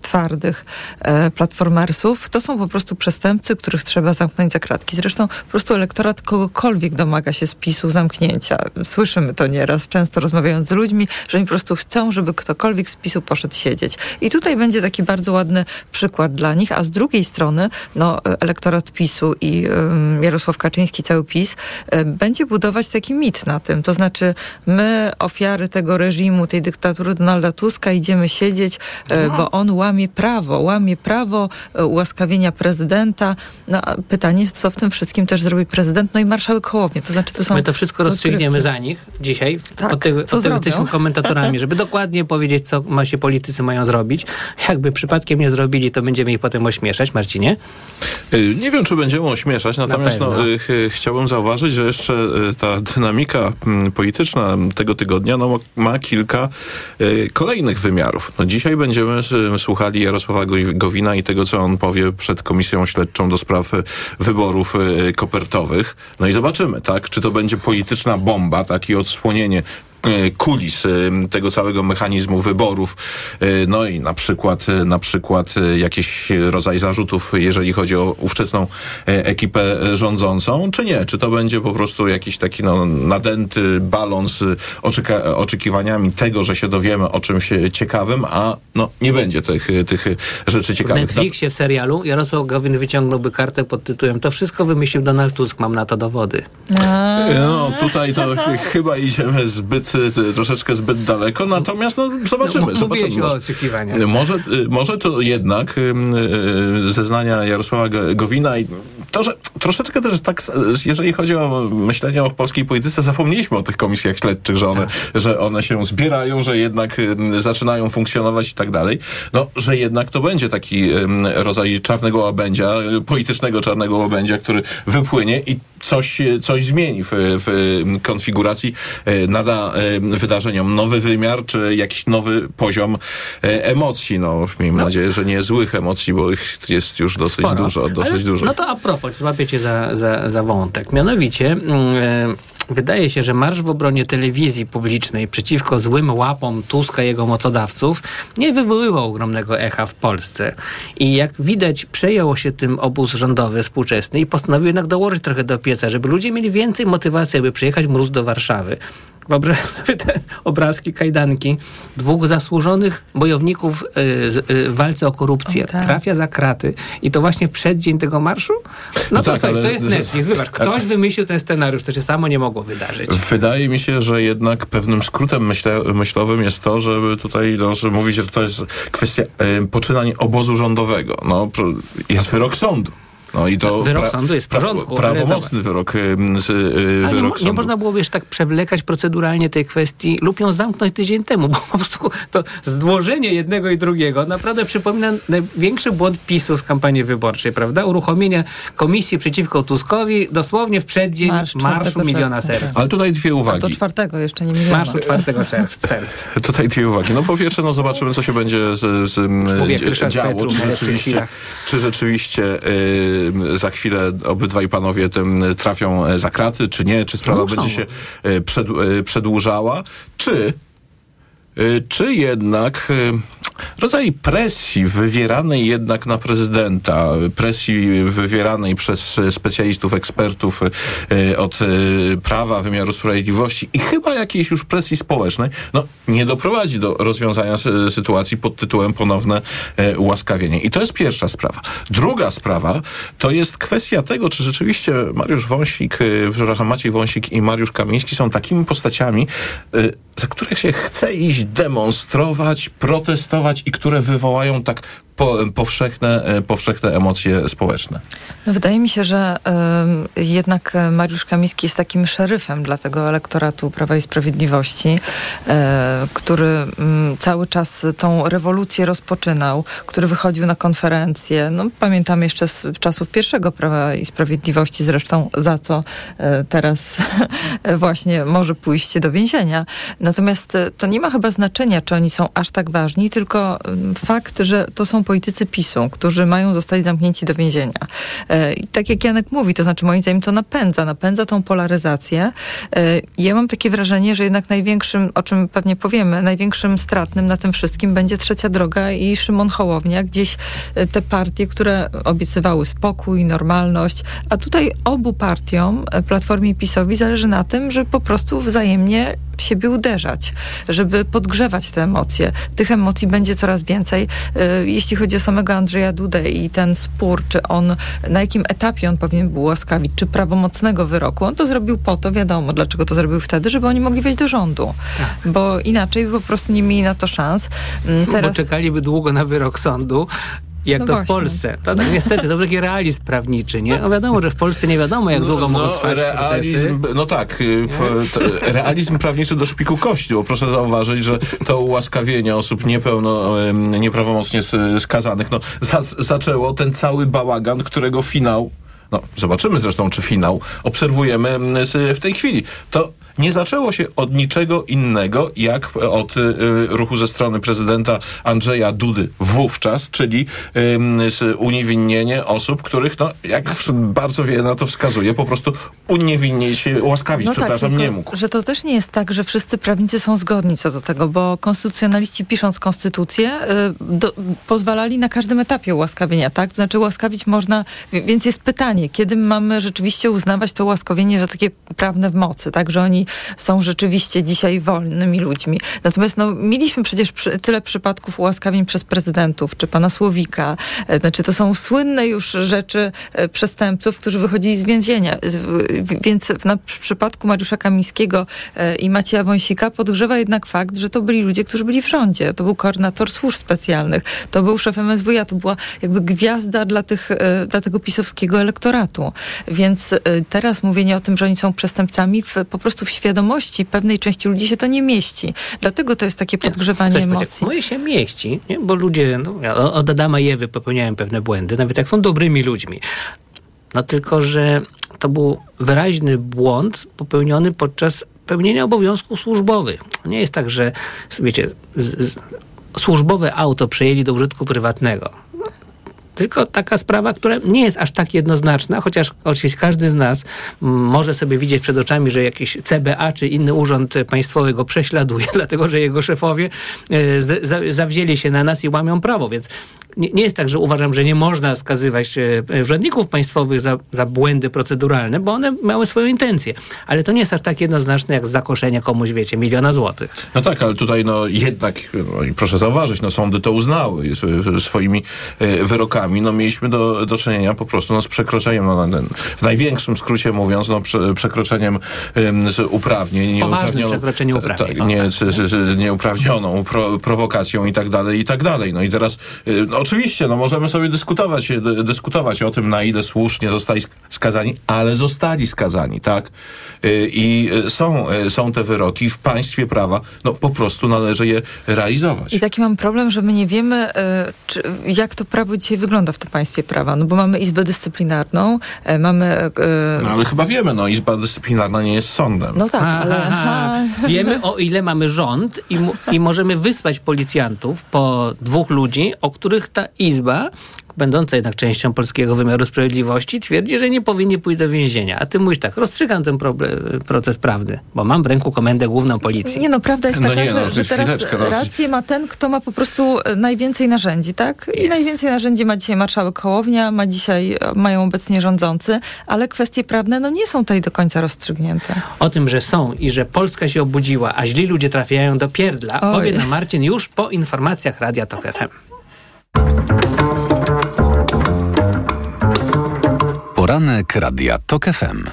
twardych e, platformersów, to są po prostu przestępcy, których trzeba zamknąć za kratki. Zresztą po prostu elektorat kogokolwiek domaga się spisu zamknięcia. Słyszymy to nieraz, często rozmawiając z ludźmi, że oni po prostu chcą, żeby ktokolwiek z spisu poszedł siedzieć. I tutaj będzie taki bardzo ładny przykład dla nich, a z drugiej strony no, elektorat PiSu i ym, Jarosław Kaczyński, cały PiS, y, będzie budować taki mit na tym. To znaczy my, ofiary tego reżimu, tej dyktatury Donalda Tuska, idziemy siedzieć, y, bo on łamie łamie prawo, łamie prawo e, ułaskawienia prezydenta. No, pytanie jest, co w tym wszystkim też zrobi prezydent, no i marszałek Hołownia. To znaczy, to są My to wszystko rozstrzygniemy za nich dzisiaj. Tak, od tego, co od tego jesteśmy komentatorami, żeby dokładnie powiedzieć, co ma się politycy mają zrobić. Jakby przypadkiem nie zrobili, to będziemy ich potem ośmieszać. Marcinie? Y, Nie wiem, czy będziemy ośmieszać, natomiast no, pewno. y, ch- chciałbym zauważyć, że jeszcze y, ta dynamika mm, polityczna tego tygodnia no, ma kilka kolejnych wymiarów. No, dzisiaj będziemy y, słuchali Jarosława Go- Gowina i tego, co on powie przed Komisją Śledczą do spraw y, wyborów y, kopertowych. No i zobaczymy, tak, czy to będzie polityczna bomba, takie odsłonienie e, kulis e, tego całego mechanizmu wyborów, e, no i na przykład, e, na przykład e, jakiś rodzaj zarzutów, jeżeli chodzi o ówczesną e, ekipę rządzącą, czy nie? Czy to będzie po prostu jakiś taki no, nadęty balans e, oczeka- oczekiwaniami tego, że się dowiemy o czymś e, ciekawym, a no, nie będzie tych, e, tych rzeczy W ciekawych. Netflixie, w serialu Jarosław Gowin wyciągnąłby kartę pod tytułem To wszystko wymyślił Donald Tusk, mam na to dowody. No, tutaj to ch- *laughs* chyba idziemy zbyt, y, troszeczkę zbyt daleko, natomiast no, zobaczymy. No, zobaczymy. o Może- oczekiwaniach. Może, y, może to jednak y, y, zeznania Jarosława Go- Gowina i to, że troszeczkę też tak, jeżeli chodzi o myślenie o polskiej polityce, zapomnieliśmy o tych komisjach śledczych, że one, że one się zbierają, że jednak y, zaczynają funkcjonować i tak dalej. No, że jednak to będzie taki y, rodzaj czarnego łabędzia, y, politycznego czarnego łabędzia, który wypłynie i coś, y, coś zmieni w, w y, konfiguracji, y, nada y, wydarzeniom nowy wymiar, czy jakiś nowy poziom y, emocji. No, miejmy nadzieję, że nie złych emocji, bo ich jest już dosyć Sporo. dużo, dosyć Ale, dużo. No to a propos, złapię cię za, za, za wątek. Mianowicie e, wydaje się, że marsz w obronie telewizji publicznej przeciwko złym łapom Tuska i jego mocodawców nie wywoływał ogromnego echa w Polsce. I jak widać, przejął się tym obóz rządowy współczesny i postanowił jednak dołożyć trochę do pieca, żeby ludzie mieli więcej motywacji, aby przyjechać mróz do Warszawy. Wyobraź *laughs* sobie te obrazki, kajdanki dwóch zasłużonych bojowników y, y, w walce o korupcję. tak. Trafia za kraty i to właśnie w przeddzień tego marszu? No, No to, tak, słuchaj, ale- to jest Netflix. Wybacz, ktoś wymyślił ten scenariusz, to się samo nie mogło wydarzyć. Wydaje mi się, że jednak pewnym skrótem myśle, myślowym jest to, żeby tutaj no, żeby mówić, że to jest kwestia e, poczynań obozu rządowego. No, jest wyrok sądu. No i to Wyrok sądu jest w porządku, ale prawomocny wyrok, z, e, Ale nie, mo- nie można byłoby jeszcze tak przewlekać proceduralnie tej kwestii lub ją zamknąć tydzień temu, *laughs* bo po prostu to zdłożenie jednego i drugiego naprawdę przypomina największy błąd PiSu z kampanii wyborczej, prawda? Uruchomienie komisji przeciwko Tuskowi dosłownie w przeddzień Marsz marszu 4 miliona czerwca. serc. Ale tutaj dwie A uwagi. do czwartego jeszcze nie miliona. Marszu 4 czerwca serc. *laughs* Tutaj dwie uwagi. No po pierwsze, no zobaczymy, co się będzie z, z Ryszard działo. Czy rzeczywiście, chwilach. czy rzeczywiście y, za chwilę obydwaj panowie tym trafią e, za kraty, czy nie? Czy sprawa Muszą. będzie się przed, przedłużała? Czy y, czy jednak y, rodzaj presji wywieranej jednak na prezydenta, presji wywieranej przez y, specjalistów, ekspertów y, od y, prawa, wymiaru sprawiedliwości i chyba jakiejś już presji społecznej, no nie doprowadzi do rozwiązania sy- sytuacji pod tytułem ponowne ułaskawienie. I to jest pierwsza sprawa. Druga sprawa to jest kwestia tego, czy rzeczywiście Mariusz Wąsik, y, przepraszam, Maciej Wąsik i Mariusz Kamiński są takimi postaciami, y, za które się chce iść demonstrować, protestować i które wywołają tak po, powszechne, e, powszechne emocje społeczne. No, wydaje mi się, że y, jednak Mariusz Kamiński jest takim szeryfem dla tego elektoratu Prawa i Sprawiedliwości, e, który mm, cały czas tą rewolucję rozpoczynał, który wychodził na konferencje. No, pamiętam jeszcze z czasów pierwszego Prawa i Sprawiedliwości, zresztą za co e, teraz *laughs* właśnie może pójść do więzienia. Natomiast to nie ma chyba znaczenia, czy oni są aż tak ważni, tylko fakt, że to są politycy PiSu, którzy mają zostać zamknięci do więzienia. E, I tak jak Janek mówi, to znaczy moim zdaniem to napędza, napędza tą polaryzację. E, Ja mam takie wrażenie, że jednak największym, o czym pewnie powiemy, największym stratnym na tym wszystkim będzie Trzecia Droga i Szymon Hołownia, gdzieś e, te partie, które obiecywały spokój, normalność, a tutaj obu partiom, Platformie i PiSowi, zależy na tym, że po prostu wzajemnie siebie uderzać, żeby podgrzewać te emocje. Tych emocji będzie coraz więcej. Y, Jeśli chodzi o samego Andrzeja Dudę i ten spór, czy on, na jakim etapie on powinien był łaskawić, czy prawomocnego wyroku, on to zrobił po to, wiadomo, dlaczego to zrobił wtedy, żeby oni mogli wejść do rządu. Bo inaczej by po prostu nie mieli na to szans. Mm, Bo czekaliby długo na wyrok sądu. Jak No to właśnie. w Polsce. To tak niestety, to był taki realizm prawniczy, nie? No wiadomo, że w Polsce nie wiadomo, jak długo mogą trwać procesy. realizm, no tak, y, realizm prawniczy do szpiku kości, bo proszę zauważyć, że to ułaskawienie osób niepełno, nieprawomocnie skazanych, no za, zaczęło ten cały bałagan, którego finał, no zobaczymy zresztą, czy finał obserwujemy mm, w tej chwili. To nie zaczęło się od niczego innego, jak od y, ruchu ze strony prezydenta Andrzeja Dudy wówczas, czyli s- uniewinnienie osób, których, no, jak bardzo wiele na to wskazuje, po prostu uniewinnić się, łaskawić, przepraszam, tylko, nie mógł. Że to też nie jest tak, że wszyscy prawnicy są zgodni co do tego, bo konstytucjonaliści pisząc konstytucję y, do, pozwalali na każdym etapie ułaskawienia, tak? To znaczy łaskawić można, więc jest pytanie, kiedy mamy rzeczywiście uznawać to łaskawienie za takie prawne w mocy, tak? Że oni są rzeczywiście dzisiaj wolnymi ludźmi. Natomiast no, mieliśmy przecież przy, tyle przypadków ułaskawień przez prezydentów, czy pana Słowika, e, znaczy to są słynne już rzeczy e, przestępców, którzy wychodzili z więzienia. Więc w, na, w przypadku Mariusza Kamińskiego e, i Macieja Wąsika podgrzewa jednak fakt, że to byli ludzie, którzy byli w rządzie. To był koordynator służb specjalnych, to był szef MSWiA, to była jakby gwiazda dla, tych, dla tego pisowskiego elektoratu. Więc teraz mówienie o tym, że oni są przestępcami, w, po prostu w świadomości pewnej części ludzi się to nie mieści. Dlatego to jest takie podgrzewanie Maciek. emocji. Moje się mieści, nie? bo ludzie, no, ja od Adama i Ewy popełniają pewne błędy, nawet jak są dobrymi ludźmi. No tylko, że to był wyraźny błąd popełniony podczas pełnienia obowiązków służbowych. Nie jest tak, że wiecie, z, z, służbowe auto przejęli do użytku prywatnego. Tylko taka sprawa, która nie jest aż tak jednoznaczna, chociaż oczywiście każdy z nas mm, może sobie widzieć przed oczami, że jakiś CBA czy inny urząd państwowy go prześladuje, *laughs* dlatego że jego szefowie e, zawzięli się na nas i łamią prawo, więc nie, nie jest tak, że uważam, że nie można skazywać e, urzędników państwowych za, za błędy proceduralne, bo one miały swoją intencję. Ale to nie jest aż tak jednoznaczne, jak zakoszenie komuś, wiecie, miliona złotych. No tak, ale tutaj no jednak, no proszę zauważyć, no sądy to uznały sw- swoimi e, wyrokami. No mieliśmy do, do czynienia po prostu no, z przekroczeniem, no, na- w największym skrócie mówiąc, no prze, przekroczeniem uprawnień. Poważne przekroczenie uprawnień, nie, nieuprawnioną pro, prowokacją i tak dalej, i tak dalej. No i teraz, no oczywiście, no możemy sobie dyskutować, dy- dyskutować o tym, na ile słusznie zostali sk- skazani, ale zostali skazani, tak? Y, I y, są, są te wyroki w państwie prawa, no po prostu należy je realizować. I taki mam problem, że my nie wiemy, e, czy, jak to prawo dzisiaj wygląda w tym państwie prawa. No bo mamy Izbę Dyscyplinarną, e, mamy... e, No ale chyba wiemy, no Izba Dyscyplinarna nie jest sądem. No tak, ale... Aha. *laughs* Wiemy o ile mamy rząd i, i możemy wysłać policjantów po dwóch ludzi, o których ta izba, będąca jednak częścią polskiego wymiaru sprawiedliwości, twierdzi, że nie powinni pójść do więzienia. A ty mówisz tak, rozstrzygam ten proces prawdy, bo mam w ręku komendę główną policji. Nie no, prawda jest No taka, nie, no, że, że teraz no. rację ma ten, kto ma po prostu e, najwięcej narzędzi, tak? I najwięcej narzędzi ma dzisiaj marszałek Hołownia, ma dzisiaj, e, mają obecnie rządzący, ale kwestie prawne no nie są tutaj do końca rozstrzygnięte. O tym, że są i że Polska się obudziła, a źli ludzie trafiają do pierdla, Oj. powie nam Marcin już po informacjach Radia Tok FM. Poranek Radia TOK FM.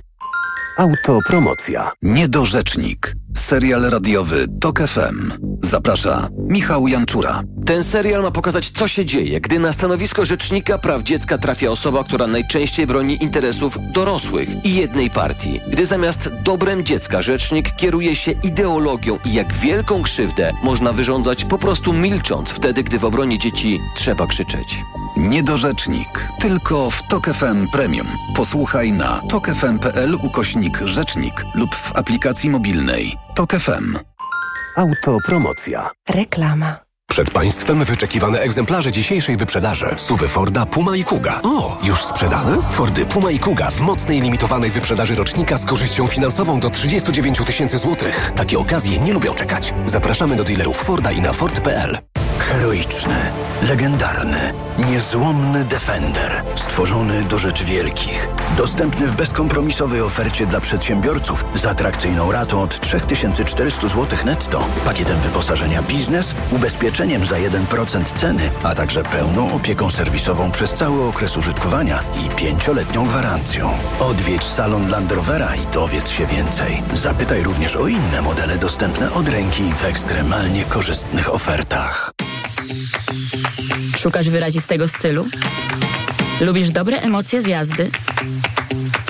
Autopromocja. Niedorzecznik. Serial radiowy TOK FM. Zaprasza Michał Janczura. Ten serial ma pokazać, co się dzieje, gdy na stanowisko rzecznika praw dziecka trafia osoba, która najczęściej broni interesów dorosłych i jednej partii. Gdy zamiast dobrem dziecka rzecznik kieruje się ideologią i jak wielką krzywdę można wyrządzać po prostu milcząc wtedy, gdy w obronie dzieci trzeba krzyczeć. Niedorzecznik. Tylko w TOK FM Premium. Posłuchaj na tokefm.pl ukośnik rzecznik lub w aplikacji mobilnej. TOK FM. Autopromocja. Reklama. Przed Państwem wyczekiwane egzemplarze dzisiejszej wyprzedaży. Suwy Forda, Puma i Kuga. O, już sprzedane? Fordy Puma i Kuga w mocnej limitowanej wyprzedaży rocznika z korzyścią finansową do 39 tysięcy złotych. Takie okazje nie lubią czekać. Zapraszamy do dealerów Forda i na Ford.pl. Heroiczny, legendarny, niezłomny Defender. Stworzony do rzeczy wielkich. Dostępny w bezkompromisowej ofercie dla przedsiębiorców z atrakcyjną ratą od 3400 zł netto, pakietem wyposażenia biznes, ubezpieczeniem za 1% ceny, a także pełną opieką serwisową przez cały okres użytkowania i pięcioletnią gwarancją. Odwiedź salon Land Rovera i dowiedz się więcej. Zapytaj również o inne modele dostępne od ręki w ekstremalnie korzystnych ofertach. Szukasz wyrazistego stylu? Lubisz dobre emocje z jazdy?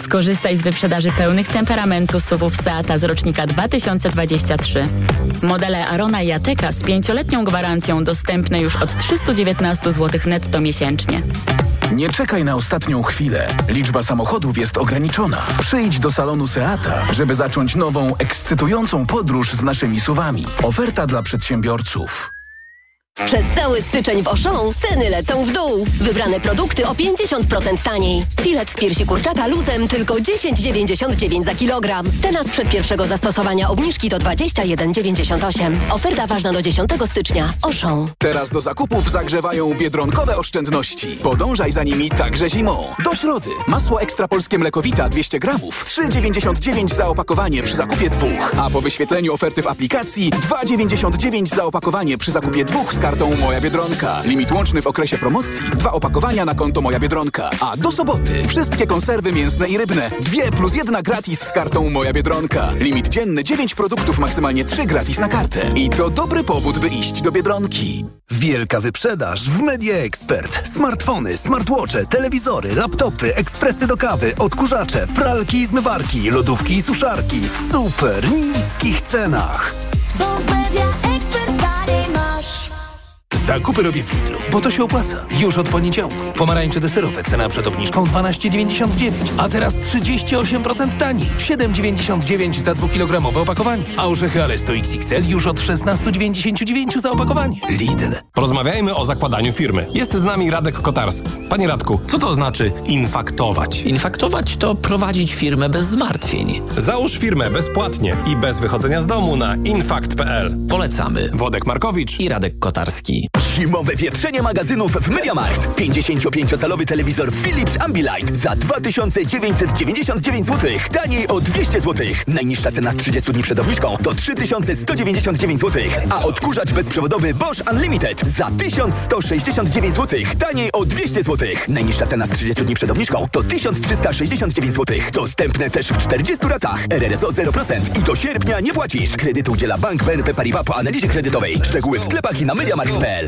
Skorzystaj z wyprzedaży pełnych temperamentu SUVów Seata z rocznika 2023. Modele Arona i Ateka z pięcioletnią gwarancją dostępne już od 319 zł netto miesięcznie. Nie czekaj na ostatnią chwilę. Liczba samochodów jest ograniczona. Przyjdź do salonu Seata, żeby zacząć nową, ekscytującą podróż z naszymi suwami. Oferta dla przedsiębiorców. Przez cały styczeń w Auchan ceny lecą w dół. Wybrane produkty o 50% taniej. Filet z piersi kurczaka luzem tylko 10,99 za kilogram. Cena sprzed pierwszego zastosowania obniżki to 21,98. Oferta ważna do 10 stycznia. Auchan. Teraz do zakupów zagrzewają biedronkowe oszczędności. Podążaj za nimi także zimą. Do środy. Masło ekstra polskie mlekowita 200 gramów. 3,99 za opakowanie przy zakupie dwóch. A po wyświetleniu oferty w aplikacji 2,99 za opakowanie przy zakupie dwóch z kartą Moja Biedronka. Limit łączny w okresie promocji. Dwa opakowania na konto Moja Biedronka. A do soboty wszystkie konserwy mięsne i rybne. Dwie plus jedna gratis z kartą Moja Biedronka. Limit dzienny 9 produktów, maksymalnie 3 gratis na kartę. I to dobry powód, by iść do Biedronki. Wielka wyprzedaż w Media Expert. Smartfony, smartwatche, telewizory, laptopy, ekspresy do kawy, odkurzacze, pralki i zmywarki, lodówki i suszarki w super niskich cenach. Zakupy robię w Lidlu, bo to się opłaca. Już od poniedziałku. Pomarańcze deserowe, cena przed obniżką 12,99, a teraz 38% taniej. 7,99 za dwukilogramowe opakowanie. A orzechy Alesto XXL już od 16,99 za opakowanie. Lidl. Porozmawiajmy o zakładaniu firmy. Jest z nami Radek Kotarski. Panie Radku, co to znaczy infaktować? Infaktować to prowadzić firmę bez zmartwień. Załóż firmę bezpłatnie i bez wychodzenia z domu na infakt.pl. Polecamy. Wodek Markowicz i Radek Kotarski. Zimowe wietrzenie magazynów w Mediamarkt. 55-calowy telewizor Philips Ambilight za 2999 zł. Taniej o 200 zł. Najniższa cena z 30 dni przed obniżką to 3199 zł. A odkurzacz bezprzewodowy Bosch Unlimited za 1169 zł. Taniej o 200 zł. Najniższa cena z 30 dni przed obniżką to 1369 zł. Dostępne też w 40 ratach. RRSO 0% i do sierpnia nie płacisz. Kredyt udziela Bank BNP Paribas po analizie kredytowej. Szczegóły w sklepach i na mediamarkt.pl.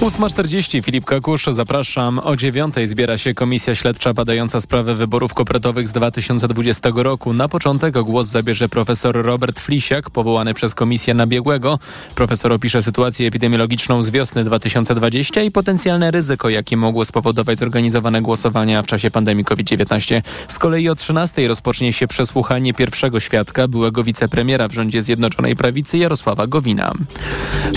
8.40 Filip Kakusz, zapraszam. O dziewiątej zbiera się komisja śledcza badająca sprawę wyborów kopertowych z 2020 roku. Na początek głos zabierze profesor Robert Flisiak, powołany przez komisję nabiegłego. Profesor opisze sytuację epidemiologiczną z wiosny 2020 i potencjalne ryzyko, jakie mogło spowodować zorganizowane głosowania w czasie pandemii COVID-19. Z kolei o 13 rozpocznie się przesłuchanie pierwszego świadka, byłego wicepremiera w rządzie Zjednoczonej Prawicy Jarosława Gowina.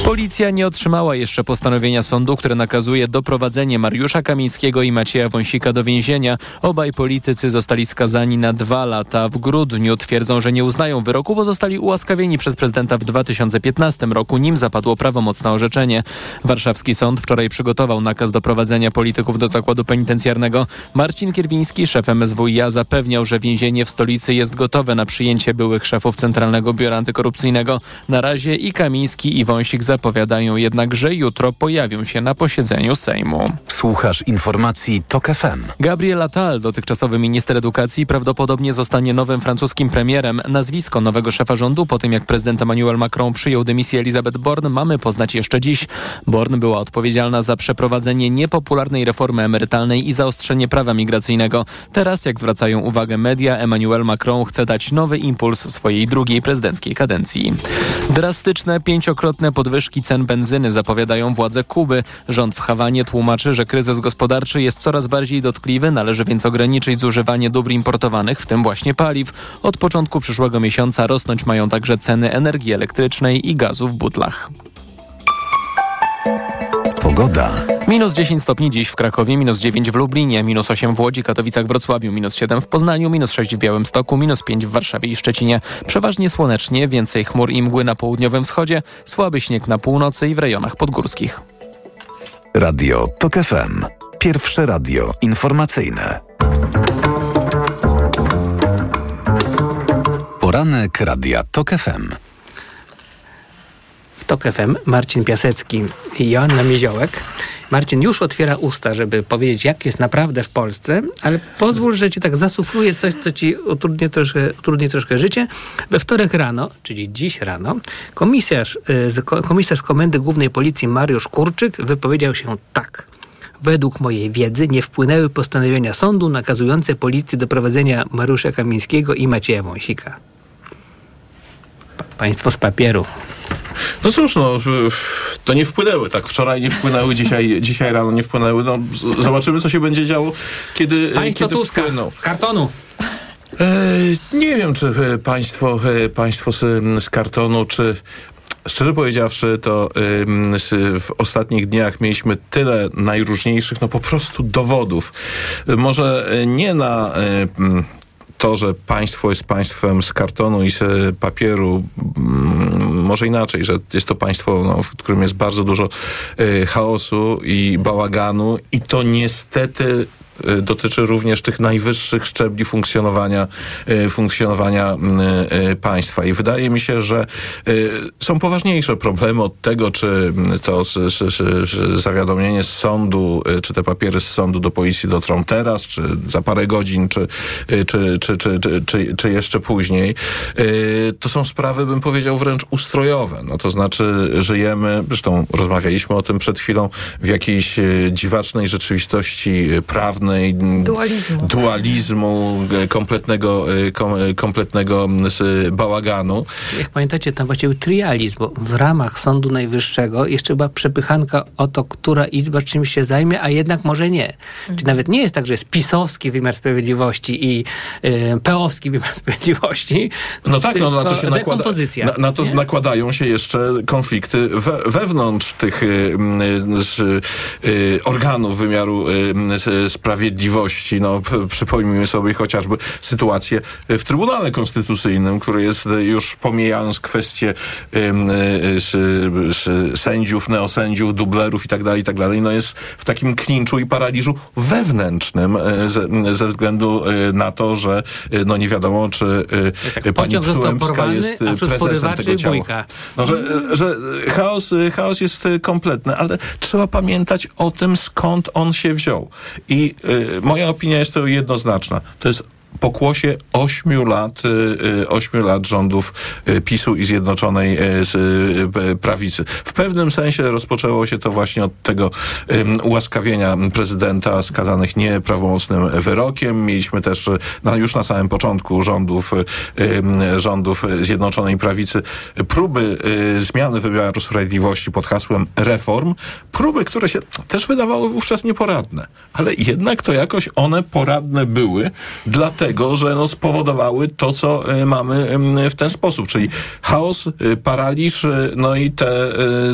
Policja nie otrzymała jeszcze postanowienia sądu, które nakazuje doprowadzenie Mariusza Kamińskiego i Macieja Wąsika do więzienia. Obaj politycy zostali skazani na dwa lata. W grudniu twierdzą, że nie uznają wyroku, bo zostali ułaskawieni przez prezydenta w 2015 roku, nim zapadło prawomocne orzeczenie. Warszawski sąd wczoraj przygotował nakaz doprowadzenia polityków do zakładu penitencjarnego. Marcin Kierwiński, szef MSWiA, zapewniał, że więzienie w stolicy jest gotowe na przyjęcie byłych szefów Centralnego Biura Antykorupcyjnego. Na razie i Kamiński i Wąsik zapowiadają jednak, że jutro pojawią się na posiedzeniu Sejmu. Słuchasz informacji TOK FM. Gabriel Attal, dotychczasowy minister edukacji, prawdopodobnie zostanie nowym francuskim premierem. Nazwisko nowego szefa rządu po tym, jak prezydent Emmanuel Macron przyjął dymisję Elizabeth Born, mamy poznać jeszcze dziś. Born była odpowiedzialna za przeprowadzenie niepopularnej reformy emerytalnej i zaostrzenie prawa migracyjnego. Teraz, jak zwracają uwagę media, Emmanuel Macron chce dać nowy impuls swojej drugiej prezydenckiej kadencji. Drastyczne, pięciokrotne podwyżki cen benzyny zapowiadają władze Kuby. Rząd w Hawanie tłumaczy, że kryzys gospodarczy jest coraz bardziej dotkliwy, należy więc ograniczyć zużywanie dóbr importowanych, w tym właśnie paliw. Od początku przyszłego miesiąca rosnąć mają także ceny energii elektrycznej i gazu w butlach. Pogoda. Minus 10 stopni dziś w Krakowie, minus 9 w Lublinie, minus 8 w Łodzi, Katowicach, Wrocławiu, minus 7 w Poznaniu, minus 6 w Białymstoku, minus 5 w Warszawie i Szczecinie. Przeważnie słonecznie, więcej chmur i mgły na południowym wschodzie, słaby śnieg na północy i w rejonach podgórskich. Radio TOK FM. Pierwsze radio informacyjne. Poranek Radia TOK FM. W TOK FM Marcin Piasecki i Joanna Miziołek. Marcin już otwiera usta, żeby powiedzieć, jak jest naprawdę w Polsce, ale pozwól, że ci tak zasufluję coś, co ci utrudni troszkę, utrudni troszkę życie. We wtorek rano, czyli dziś rano, komisarz, y, komisarz z Komendy Głównej Policji Mariusz Kurczyk wypowiedział się tak. Według mojej wiedzy nie wpłynęły postanowienia sądu nakazujące policji doprowadzenia Mariusza Kamińskiego i Macieja Wąsika. Pa państwo z papieru. No cóż, no, to nie wpłynęły, tak? Wczoraj nie wpłynęły, dzisiaj, dzisiaj rano nie wpłynęły. No, zobaczymy, co się będzie działo, kiedy, Państwo kiedy Tuska, wpłyną. z kartonu. E, nie wiem, czy e, państwo, e, państwo z, z kartonu, czy Szczerze powiedziawszy, to ym, w ostatnich dniach mieliśmy tyle najróżniejszych, no po prostu dowodów. Może nie na ym, to, że państwo jest państwem z kartonu i z papieru, może inaczej, że jest to państwo, no, w którym jest bardzo dużo y, chaosu i bałaganu i to niestety dotyczy również tych najwyższych szczebli funkcjonowania, funkcjonowania państwa. I wydaje mi się, że są poważniejsze problemy od tego, czy to z, z, z zawiadomienie z sądu, czy te papiery z sądu do policji dotrą teraz, czy za parę godzin, czy, czy, czy, czy, czy, czy jeszcze później. To są sprawy, bym powiedział, wręcz ustrojowe. No to znaczy, żyjemy, zresztą rozmawialiśmy o tym przed chwilą, w jakiejś dziwacznej rzeczywistości prawnej, dualizmu, dualizmu kompletnego, kompletnego bałaganu. Jak pamiętacie, tam właściwie trializm, bo w ramach Sądu Najwyższego jeszcze była przepychanka o to, która izba czymś się zajmie, a jednak może nie. Mhm. Czyli nawet nie jest tak, że jest pisowski wymiar sprawiedliwości i y, peowski wymiar *laughs* sprawiedliwości. No tak, no na to się nakłada, na, na to nie? nakładają się jeszcze konflikty we, wewnątrz tych y, y, y, organów wymiaru sprawiedliwości sprawiedliwości. No, przypomnijmy sobie chociażby sytuację w Trybunale Konstytucyjnym, który jest już pomijając kwestie sędziów, neosędziów, dublerów i tak dalej, i tak no jest w takim klinczu i paraliżu wewnętrznym ze, ze względu na to, że no nie wiadomo, czy tak, pani Przyłębska jest prezesem tego ciała. No, że, że chaos, chaos jest kompletny, ale trzeba pamiętać o tym, skąd on się wziął. I moja opinia jest to jednoznaczna. To jest pokłosie ośmiu lat, ośmiu lat rządów PiSu i Zjednoczonej Prawicy. W pewnym sensie rozpoczęło się to właśnie od tego ułaskawienia prezydenta skazanych nieprawomocnym wyrokiem. Mieliśmy też już na samym początku rządów, rządów Zjednoczonej Prawicy próby zmiany wymiaru sprawiedliwości pod hasłem reform. Próby, które się też wydawały wówczas nieporadne. Ale jednak to jakoś one poradne były, dlatego tego, że no, spowodowały to, co y, mamy y, w ten sposób, czyli chaos, y, paraliż, no i te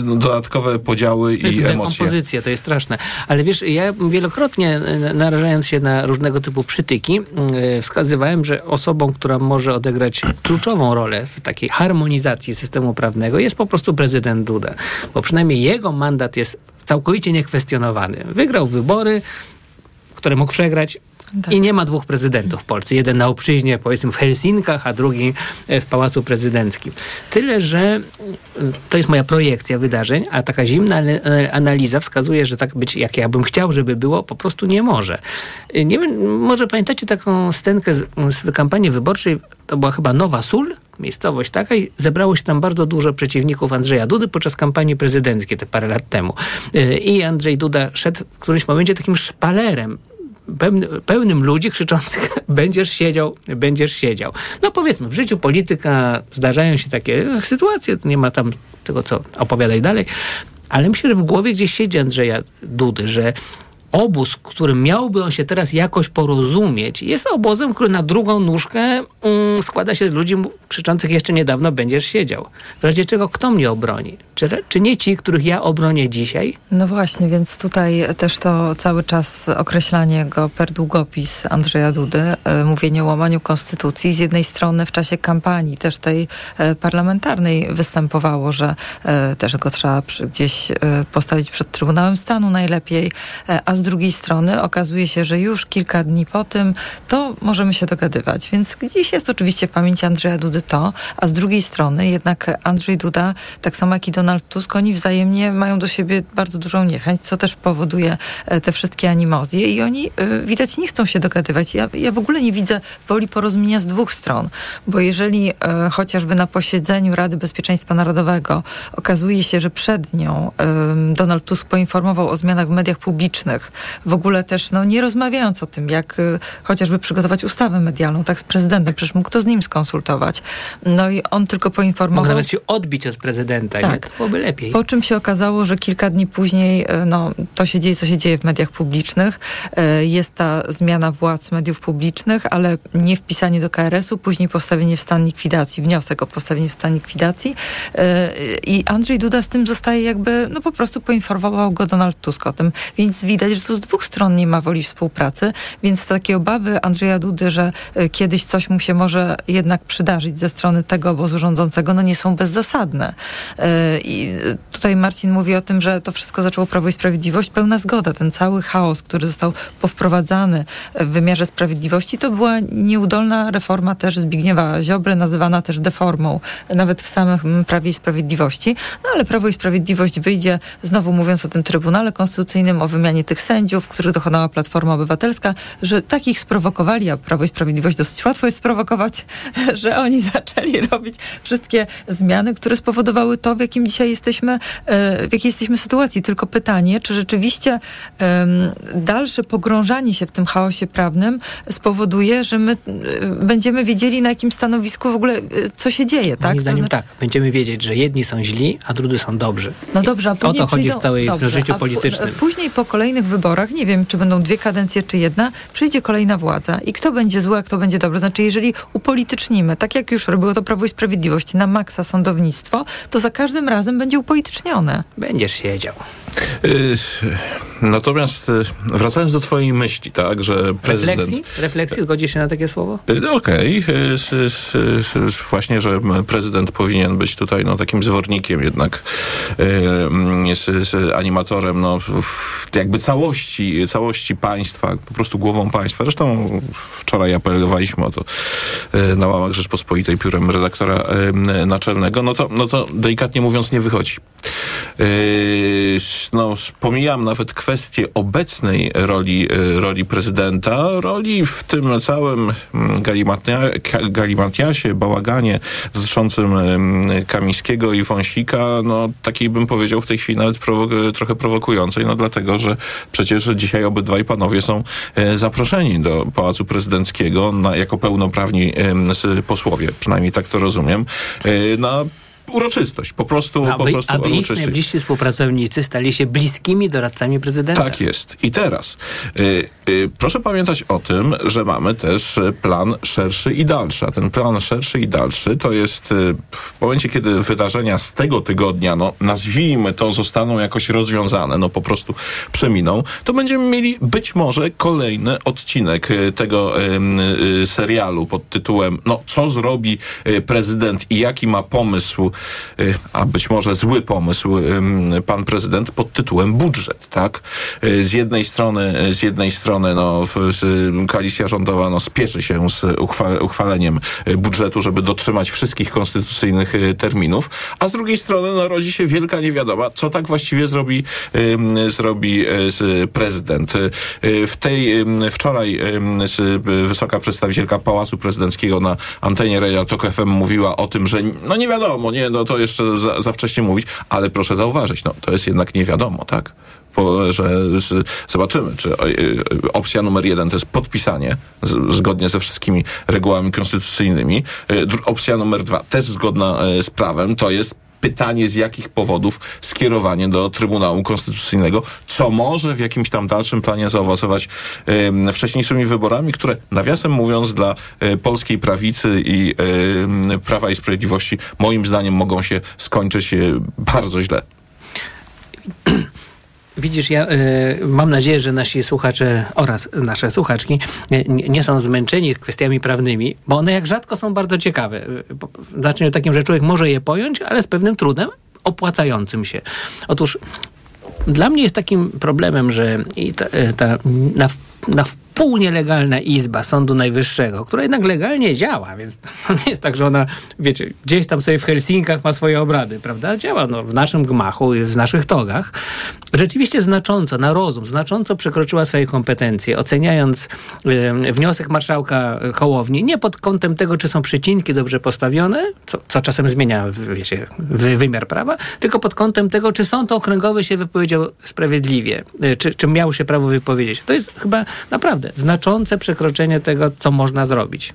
dodatkowe podziały i emocje. Kompozycja, to jest straszne. Ale wiesz, ja wielokrotnie narażając się na różnego typu przytyki, wskazywałem, że osobą, która może odegrać kluczową rolę w takiej harmonizacji systemu prawnego jest po prostu prezydent Duda. Bo przynajmniej jego mandat jest całkowicie niekwestionowany. Wygrał wybory, które mógł przegrać, tak. I nie ma dwóch prezydentów w Polsce. Jeden na obczyźnie, powiedzmy w Helsinkach, a drugi w Pałacu Prezydenckim. Tyle, że to jest moja projekcja wydarzeń, a taka zimna analiza wskazuje, że tak być, jak ja bym chciał, żeby było, po prostu nie może. Nie wiem, może pamiętacie taką scenkę z, z kampanii wyborczej, to była chyba Nowa Sól, miejscowość taka i zebrało się tam bardzo dużo przeciwników Andrzeja Dudy podczas kampanii prezydenckiej te parę lat temu. I Andrzej Duda szedł w którymś momencie takim szpalerem pełnym ludzi krzyczących *laughs* będziesz siedział, będziesz siedział. No powiedzmy, w życiu polityka zdarzają się takie sytuacje, nie ma tam tego, co opowiadać dalej, ale myślę, że w głowie gdzieś siedzi Andrzeja Dudy, że obóz, którym miałby on się teraz jakoś porozumieć, jest obozem, który na drugą nóżkę mm, składa się z ludzi krzyczących jeszcze niedawno będziesz siedział. W razie czego kto mnie obroni? Czy, czy nie ci, których ja obronię dzisiaj? No właśnie, więc tutaj też to cały czas określanie go per długopis Andrzeja Dudy, e, mówienie o łamaniu konstytucji. Z jednej strony w czasie kampanii też tej e, parlamentarnej występowało, że e, też go trzeba gdzieś postawić przed Trybunałem Stanu najlepiej, a z drugiej strony okazuje się, że już kilka dni po tym to możemy się dogadywać. Więc gdzieś jest oczywiście w pamięci Andrzeja Dudy to, a z drugiej strony jednak Andrzej Duda, tak samo jak i Donald Tusk, oni wzajemnie mają do siebie bardzo dużą niechęć, co też powoduje e, te wszystkie animozje i oni e, widać nie chcą się dogadywać. Ja, ja w ogóle nie widzę woli porozumienia z dwóch stron, bo jeżeli e, chociażby na posiedzeniu Rady Bezpieczeństwa Narodowego okazuje się, że przed nią Donald Tusk poinformował o zmianach w mediach publicznych, w ogóle też no, nie rozmawiając o tym, jak chociażby przygotować ustawę medialną, tak z prezydentem, przecież mógł to z nim skonsultować. No i on tylko poinformował... Mógł nawet się odbić od prezydenta, Tak. Byłoby lepiej. Po czym się okazało, że kilka dni później e, no, to się dzieje, co się dzieje w mediach publicznych. E, Jest ta zmiana władz mediów publicznych, ale nie wpisanie do KRS-u, później postawienie w stan likwidacji, wniosek o postawienie w stan likwidacji. E, I Andrzej Duda z tym zostaje jakby, no po prostu poinformował go Donald Tusk o tym. Więc widać, że tu z dwóch stron nie ma woli współpracy, więc takie obawy Andrzeja Dudy, że kiedyś coś mu się może jednak przydarzyć ze strony tego obozu rządzącego, no nie są bezzasadne. E, I tutaj Marcin mówi o tym, że to wszystko zaczęło Prawo i Sprawiedliwość. Pełna zgoda. Ten cały chaos, który został powprowadzany w wymiarze sprawiedliwości, to była nieudolna reforma też Zbigniewa Ziobry, nazywana też deformą, nawet w samym Prawie i Sprawiedliwości. No ale Prawo i Sprawiedliwość wyjdzie, znowu mówiąc o tym Trybunale Konstytucyjnym, o wymianie tych sędziów, których dokonała Platforma Obywatelska, że takich sprowokowali, a Prawo i Sprawiedliwość dosyć łatwo jest sprowokować, *laughs* że oni zaczęli robić wszystkie zmiany, które spowodowały to, w jakim dzisiaj jesteśmy, e, w jakiej jesteśmy sytuacji. Tylko pytanie, czy rzeczywiście dalsze pogrążanie się w tym chaosie prawnym spowoduje, że my e, będziemy wiedzieli, na jakim stanowisku w ogóle e, co się dzieje, tak? Moim To zdaniem znaczy- tak. Będziemy wiedzieć, że jedni są źli, a drudzy są dobrzy. No dobrze, a O później to chodzi przyjdą, w całej dobrze, życiu politycznym. Później po kolejnych wyborach, nie wiem, czy będą dwie kadencje, czy jedna, przyjdzie kolejna władza i kto będzie zły, a kto będzie dobry. Znaczy, jeżeli upolitycznimy, tak jak już robiło to Prawo i Sprawiedliwość, na maksa sądownictwo, to za każdym razem będzie upolitycznione. Będziesz siedział. Y, Natomiast y, wracając do twojej myśli, tak, że prezydent... Refleksji? Refleksji? Zgodzisz się na takie słowo? Y, Okej, y, s- właśnie, że prezydent powinien być tutaj no, takim zwornikiem jednak, y, animatorem no, jakby całości, całości państwa, po prostu głową państwa. Zresztą wczoraj apelowaliśmy o to na łamach Rzeczpospolitej piórem redaktora naczelnego, no to, no to delikatnie mówiąc nie wychodzi. No, pomijam nawet kwestię obecnej roli, yy, roli prezydenta, roli w tym całym mm, galimatiasie, bałaganie dotyczącym ym, Kamińskiego i Wąsika, no takiej bym powiedział w tej chwili nawet prowo- trochę prowokującej, no dlatego, że przecież dzisiaj obydwaj panowie są e, zaproszeni do Pałacu Prezydenckiego na, jako pełnoprawni posłowie, przynajmniej tak to rozumiem, na uroczystość, po prostu, po Aby, prostu aby ich najbliżsi współpracownicy stali się bliskimi doradcami prezydenta. Tak jest. I teraz y, y, proszę pamiętać o tym, że mamy też plan szerszy i dalszy. A ten plan szerszy i dalszy to jest y, w momencie, kiedy wydarzenia z tego tygodnia, no nazwijmy to, zostaną jakoś rozwiązane, no po prostu przeminą, to będziemy mieli być może kolejny odcinek y, tego y, serialu pod tytułem no co zrobi y, prezydent i jaki ma pomysł, a być może zły pomysł y, pan prezydent pod tytułem budżet, tak? Y, Z jednej strony, z jednej strony no, koalicja rządowa no, spieszy się z uchwa, uchwaleniem y, budżetu, żeby dotrzymać wszystkich konstytucyjnych y, terminów, a z drugiej strony no, rodzi się wielka niewiadoma, co tak właściwie zrobi, y, zrobi y, prezydent. Y, y, W tej y, wczoraj y, y, wysoka przedstawicielka Pałacu Prezydenckiego na antenie Radia Tok FM mówiła o tym, że no nie wiadomo, nie, no to jeszcze za, za wcześnie mówić, ale proszę zauważyć, no to jest jednak nie wiadomo, tak? Po, że zobaczymy, czy y, opcja numer jeden to jest podpisanie z, zgodnie ze wszystkimi regułami konstytucyjnymi. Y, opcja numer dwa też zgodna y, z prawem to jest pytanie z jakich powodów skierowanie do Trybunału Konstytucyjnego, co może w jakimś tam dalszym planie zaowocować e, wcześniejszymi wyborami, które nawiasem mówiąc dla e, polskiej prawicy i e, Prawa i Sprawiedliwości moim zdaniem mogą się skończyć e, bardzo źle. Widzisz, ja y, mam nadzieję, że nasi słuchacze oraz nasze słuchaczki nie, nie, są zmęczeni kwestiami prawnymi, bo one jak rzadko są bardzo ciekawe. W znaczeniu takim, że człowiek może je pojąć, ale z pewnym trudem opłacającym się. Otóż dla mnie jest takim problemem, że ta, ta na, na wpół nielegalna izba Sądu Najwyższego, która jednak legalnie działa, więc to nie jest tak, że ona, wiecie, gdzieś tam sobie w Helsinkach ma swoje obrady, prawda? Działa no, w naszym gmachu i w naszych togach. Rzeczywiście znacząco, na rozum, znacząco przekroczyła swoje kompetencje, oceniając y, wniosek marszałka Hołowni nie pod kątem tego, czy są przecinki dobrze postawione, co, co czasem zmienia, wiecie, wymiar prawa, tylko pod kątem tego, czy sąd okręgowy się wypowiedział sprawiedliwie, y, czy, czy miał się prawo wypowiedzieć. To jest chyba naprawdę znaczące przekroczenie tego, co można zrobić.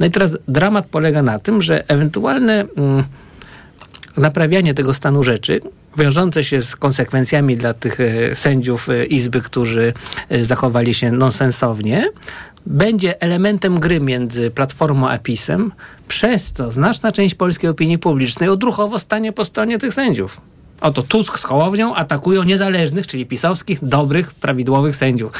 No i teraz dramat polega na tym, że ewentualne mm, naprawianie tego stanu rzeczy, wiążące się z konsekwencjami dla tych e, sędziów e, Izby, którzy e, zachowali się nonsensownie, będzie elementem gry między Platformą a PiSem, przez co znaczna część polskiej opinii publicznej odruchowo stanie po stronie tych sędziów. Oto Tusk z Hołownią atakują niezależnych, czyli pisowskich, dobrych, prawidłowych sędziów.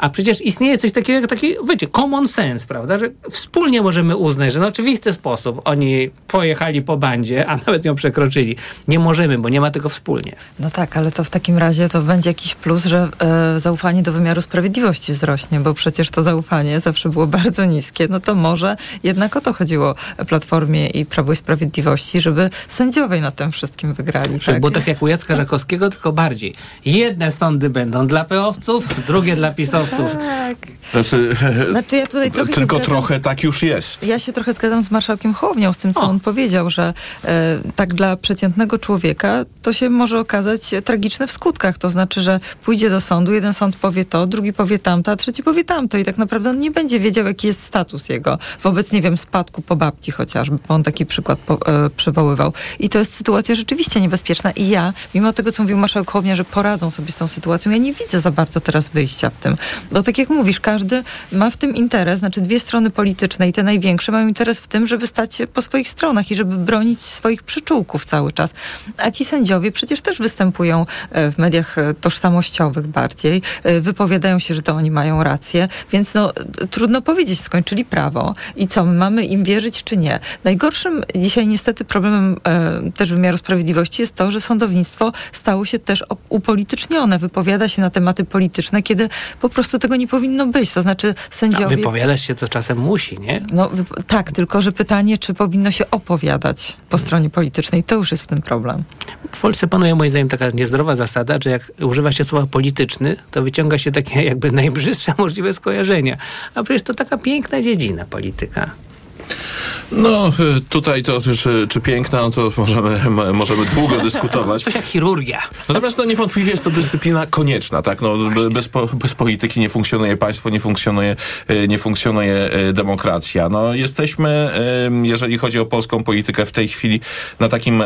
A przecież istnieje coś takiego jak taki, wiecie, common sense, prawda? Że wspólnie możemy uznać, że na oczywisty sposób oni pojechali po bandzie, a nawet ją przekroczyli. Nie możemy, bo nie ma tego wspólnie. No tak, ale to w takim razie to będzie jakiś plus, że e, zaufanie do wymiaru sprawiedliwości wzrośnie, bo przecież to zaufanie zawsze było *laughs* bardzo niskie. No to może jednak o to chodziło Platformie i Prawo i Sprawiedliwości, żeby sędziowie na tym wszystkim wygrali. Tak? Było tak jak u Jacka Żakowskiego, tylko bardziej. Jedne sądy będą dla peowców, drugie dla pisowców tak. Znaczy, *laughs* znaczy ja tutaj trochę tylko trochę tak już jest. Ja się trochę zgadzam z marszałkiem Hołownią, z tym, co o. on powiedział, że e, tak dla przeciętnego człowieka to się może okazać tragiczne w skutkach. To znaczy, że pójdzie do sądu, jeden sąd powie to, drugi powie tamto, a trzeci powie tamto i tak naprawdę on nie będzie wiedział, jaki jest status jego wobec, nie wiem, spadku po babci chociażby, bo on taki przykład po, e, przywoływał. I to jest sytuacja rzeczywiście niebezpieczna i ja, mimo tego, co mówił marszałek Hołownia, że poradzą sobie z tą sytuacją, ja nie widzę za bardzo teraz wyjścia w tym. Bo tak jak mówisz, każdy ma w tym interes, znaczy dwie strony polityczne i te największe mają interes w tym, żeby stać się po swoich stronach i żeby bronić swoich przyczółków cały czas. A ci sędziowie przecież też występują e, w mediach e, tożsamościowych bardziej, e, wypowiadają się, że to oni mają rację, więc no trudno powiedzieć, skończyli prawo i co, my mamy im wierzyć czy nie. Najgorszym dzisiaj niestety problemem e, też wymiaru sprawiedliwości jest to, że sądownictwo stało się też upolitycznione, wypowiada się na tematy polityczne, kiedy po prostu tego nie powinno być. To znaczy sędziowie... A wypowiadać się to czasem musi, nie? No tak, tylko że pytanie, czy powinno się opowiadać po stronie politycznej, to już jest ten problem. W Polsce panuje moim zdaniem taka niezdrowa zasada, że jak używa się słowa polityczny, to wyciąga się takie *laughs* jakby najbrzydsze możliwe skojarzenia. A przecież to taka piękna dziedzina polityka. No, y, tutaj to, czy, czy piękna, no to możemy, *laughs* możemy długo *laughs* dyskutować. Coś jak chirurgia. Natomiast no, niewątpliwie jest to dyscyplina konieczna, tak? No, bez, bez polityki nie funkcjonuje państwo, nie funkcjonuje, y, nie funkcjonuje y, demokracja. No, jesteśmy, jeżeli chodzi o polską politykę w tej chwili, na takim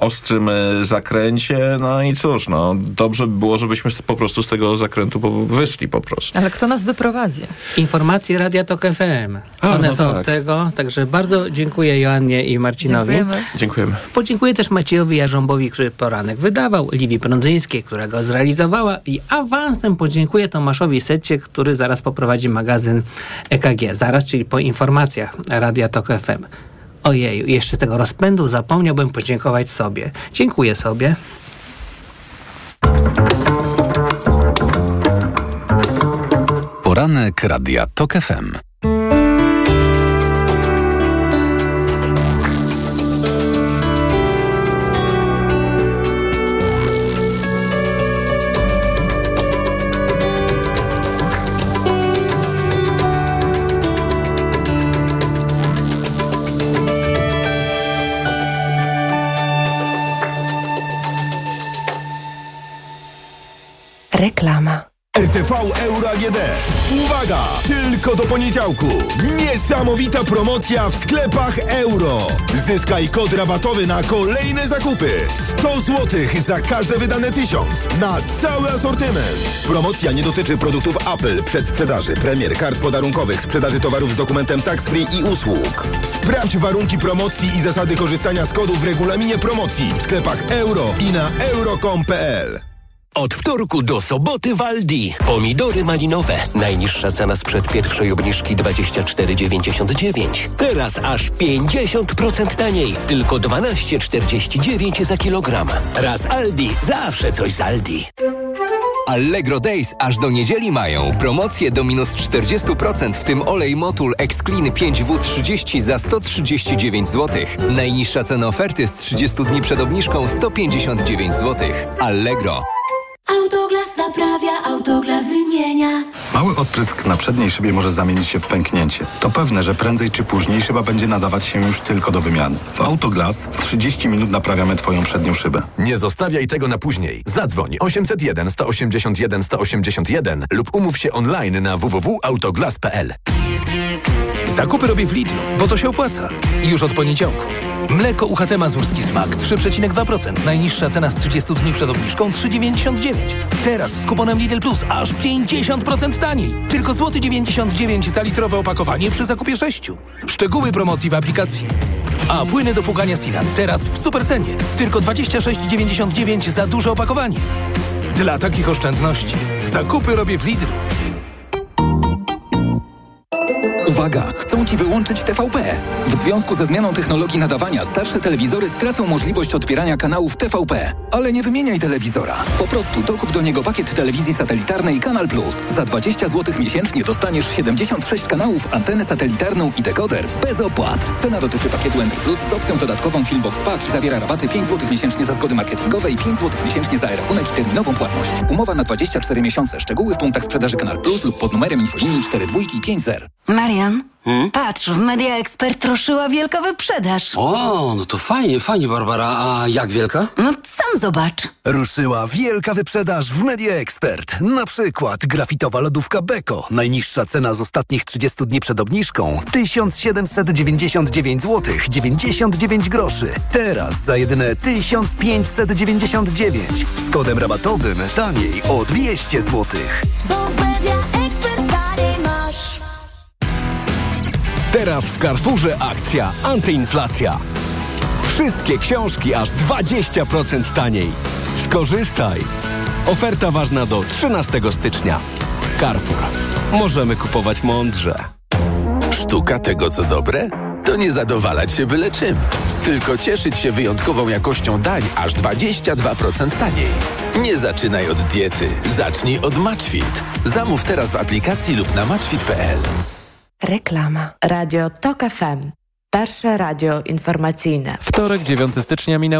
ostrym zakręcie. No i cóż, no, dobrze by było, żebyśmy po prostu z tego zakrętu wyszli po prostu. Ale kto nas wyprowadzi? Informacje Radia Tok FM. One no są tak. tego, także bardzo dziękuję Joannie i Marcinowi. Dziękujemy. Dziękujemy. Podziękuję też Maciejowi Jarząbowi, który poranek wydawał, Liwi Prądzyńskiej, która go zrealizowała i awansem podziękuję Tomaszowi Setcie, który zaraz poprowadzi magazyn EKG. Zaraz, czyli po informacjach Radia Tok FM. Ojeju, jeszcze tego rozpędu zapomniałbym podziękować sobie. Dziękuję sobie. Poranek Radia Tok FM. Reklama. RTV Euro AGD. Uwaga! Tylko do poniedziałku. Niesamowita promocja w sklepach euro. Zyskaj kod rabatowy na kolejne zakupy. 100 zł za każde wydane tysiąc. Na cały asortyment. Promocja nie dotyczy produktów Apple, przedsprzedaży, premier, kart podarunkowych, sprzedaży towarów z dokumentem tax free i usług. Sprawdź warunki promocji i zasady korzystania z kodów w regulaminie promocji w sklepach euro i na euro.com.pl. Od wtorku do soboty w Aldi. Pomidory malinowe. Najniższa cena sprzed pierwszej obniżki 24,99. Teraz aż 50% taniej. Tylko 12,49 za kilogram. Raz Aldi. Zawsze coś z Aldi. Allegro Days aż do niedzieli mają. Promocje do minus 40%, w tym olej Motul X-Clean 5W30 za 139 zł. Najniższa cena oferty z 30 dni przed obniżką 159 zł. Allegro. Autoglas naprawia, autoglas wymienia. Mały odprysk na przedniej szybie może zamienić się w pęknięcie. To pewne, że prędzej czy później szyba będzie nadawać się już tylko do wymiany. W Autoglas w 30 minut naprawiamy Twoją przednią szybę. Nie zostawiaj tego na później. Zadzwoń 801 181 181 lub umów się online na www.autoglas.pl. Zakupy robię w Lidlu, bo to się opłaca. Już od poniedziałku. Mleko UHT Mazurski Smak 3,2%. Najniższa cena z 30 dni przed obniżką 3,99. Teraz z kuponem Lidl Plus aż 50% taniej. Tylko złoty 99 za litrowe opakowanie przy zakupie 6. Szczegóły promocji w aplikacji. A płyny do pługania Silan teraz w supercenie. Tylko 26,99 za duże opakowanie. Dla takich oszczędności zakupy robię w Lidlu. Uwaga! Chcą Ci wyłączyć TVP. W związku ze zmianą technologii nadawania starsze telewizory stracą możliwość odbierania kanałów TVP. Ale nie wymieniaj telewizora. Po prostu dokup do niego pakiet telewizji satelitarnej Kanal Plus. Za 20 zł miesięcznie dostaniesz 76 kanałów, antenę satelitarną i dekoder bez opłat. Cena dotyczy pakietu Enter Plus z opcją dodatkową Filmbox Pack i zawiera rabaty 5 zł miesięcznie za zgody marketingowe i 5 zł miesięcznie za rachunek i terminową płatność. Umowa na 24 miesiące. Szczegóły w punktach sprzedaży Kanal Plus lub pod numerem infolinii 42 i 50. Marian, patrz, w Media Expert ruszyła wielka wyprzedaż. O, no to fajnie, fajnie, Barbara. A jak wielka? No sam zobacz. Ruszyła wielka wyprzedaż w Media Expert. Na przykład grafitowa lodówka Beko. Najniższa cena z ostatnich 30 dni przed obniżką 1799 zł 99 groszy. Teraz za jedyne 1599 z kodem rabatowym taniej o 200 zł. Teraz w Carrefourze akcja antyinflacja. Wszystkie książki aż 20% taniej. Skorzystaj! Oferta ważna do 13 stycznia. Carrefour. Możemy kupować mądrze. Sztuka tego, co dobre? To nie zadowalać się byle czym. Tylko cieszyć się wyjątkową jakością dań aż 22% taniej. Nie zaczynaj od diety. Zacznij od Matchfit. Zamów teraz w aplikacji lub na matchfit.pl. Reklama. Radio TOK FM. Pierwsze radio informacyjne. Wtorek, 9 stycznia minęła.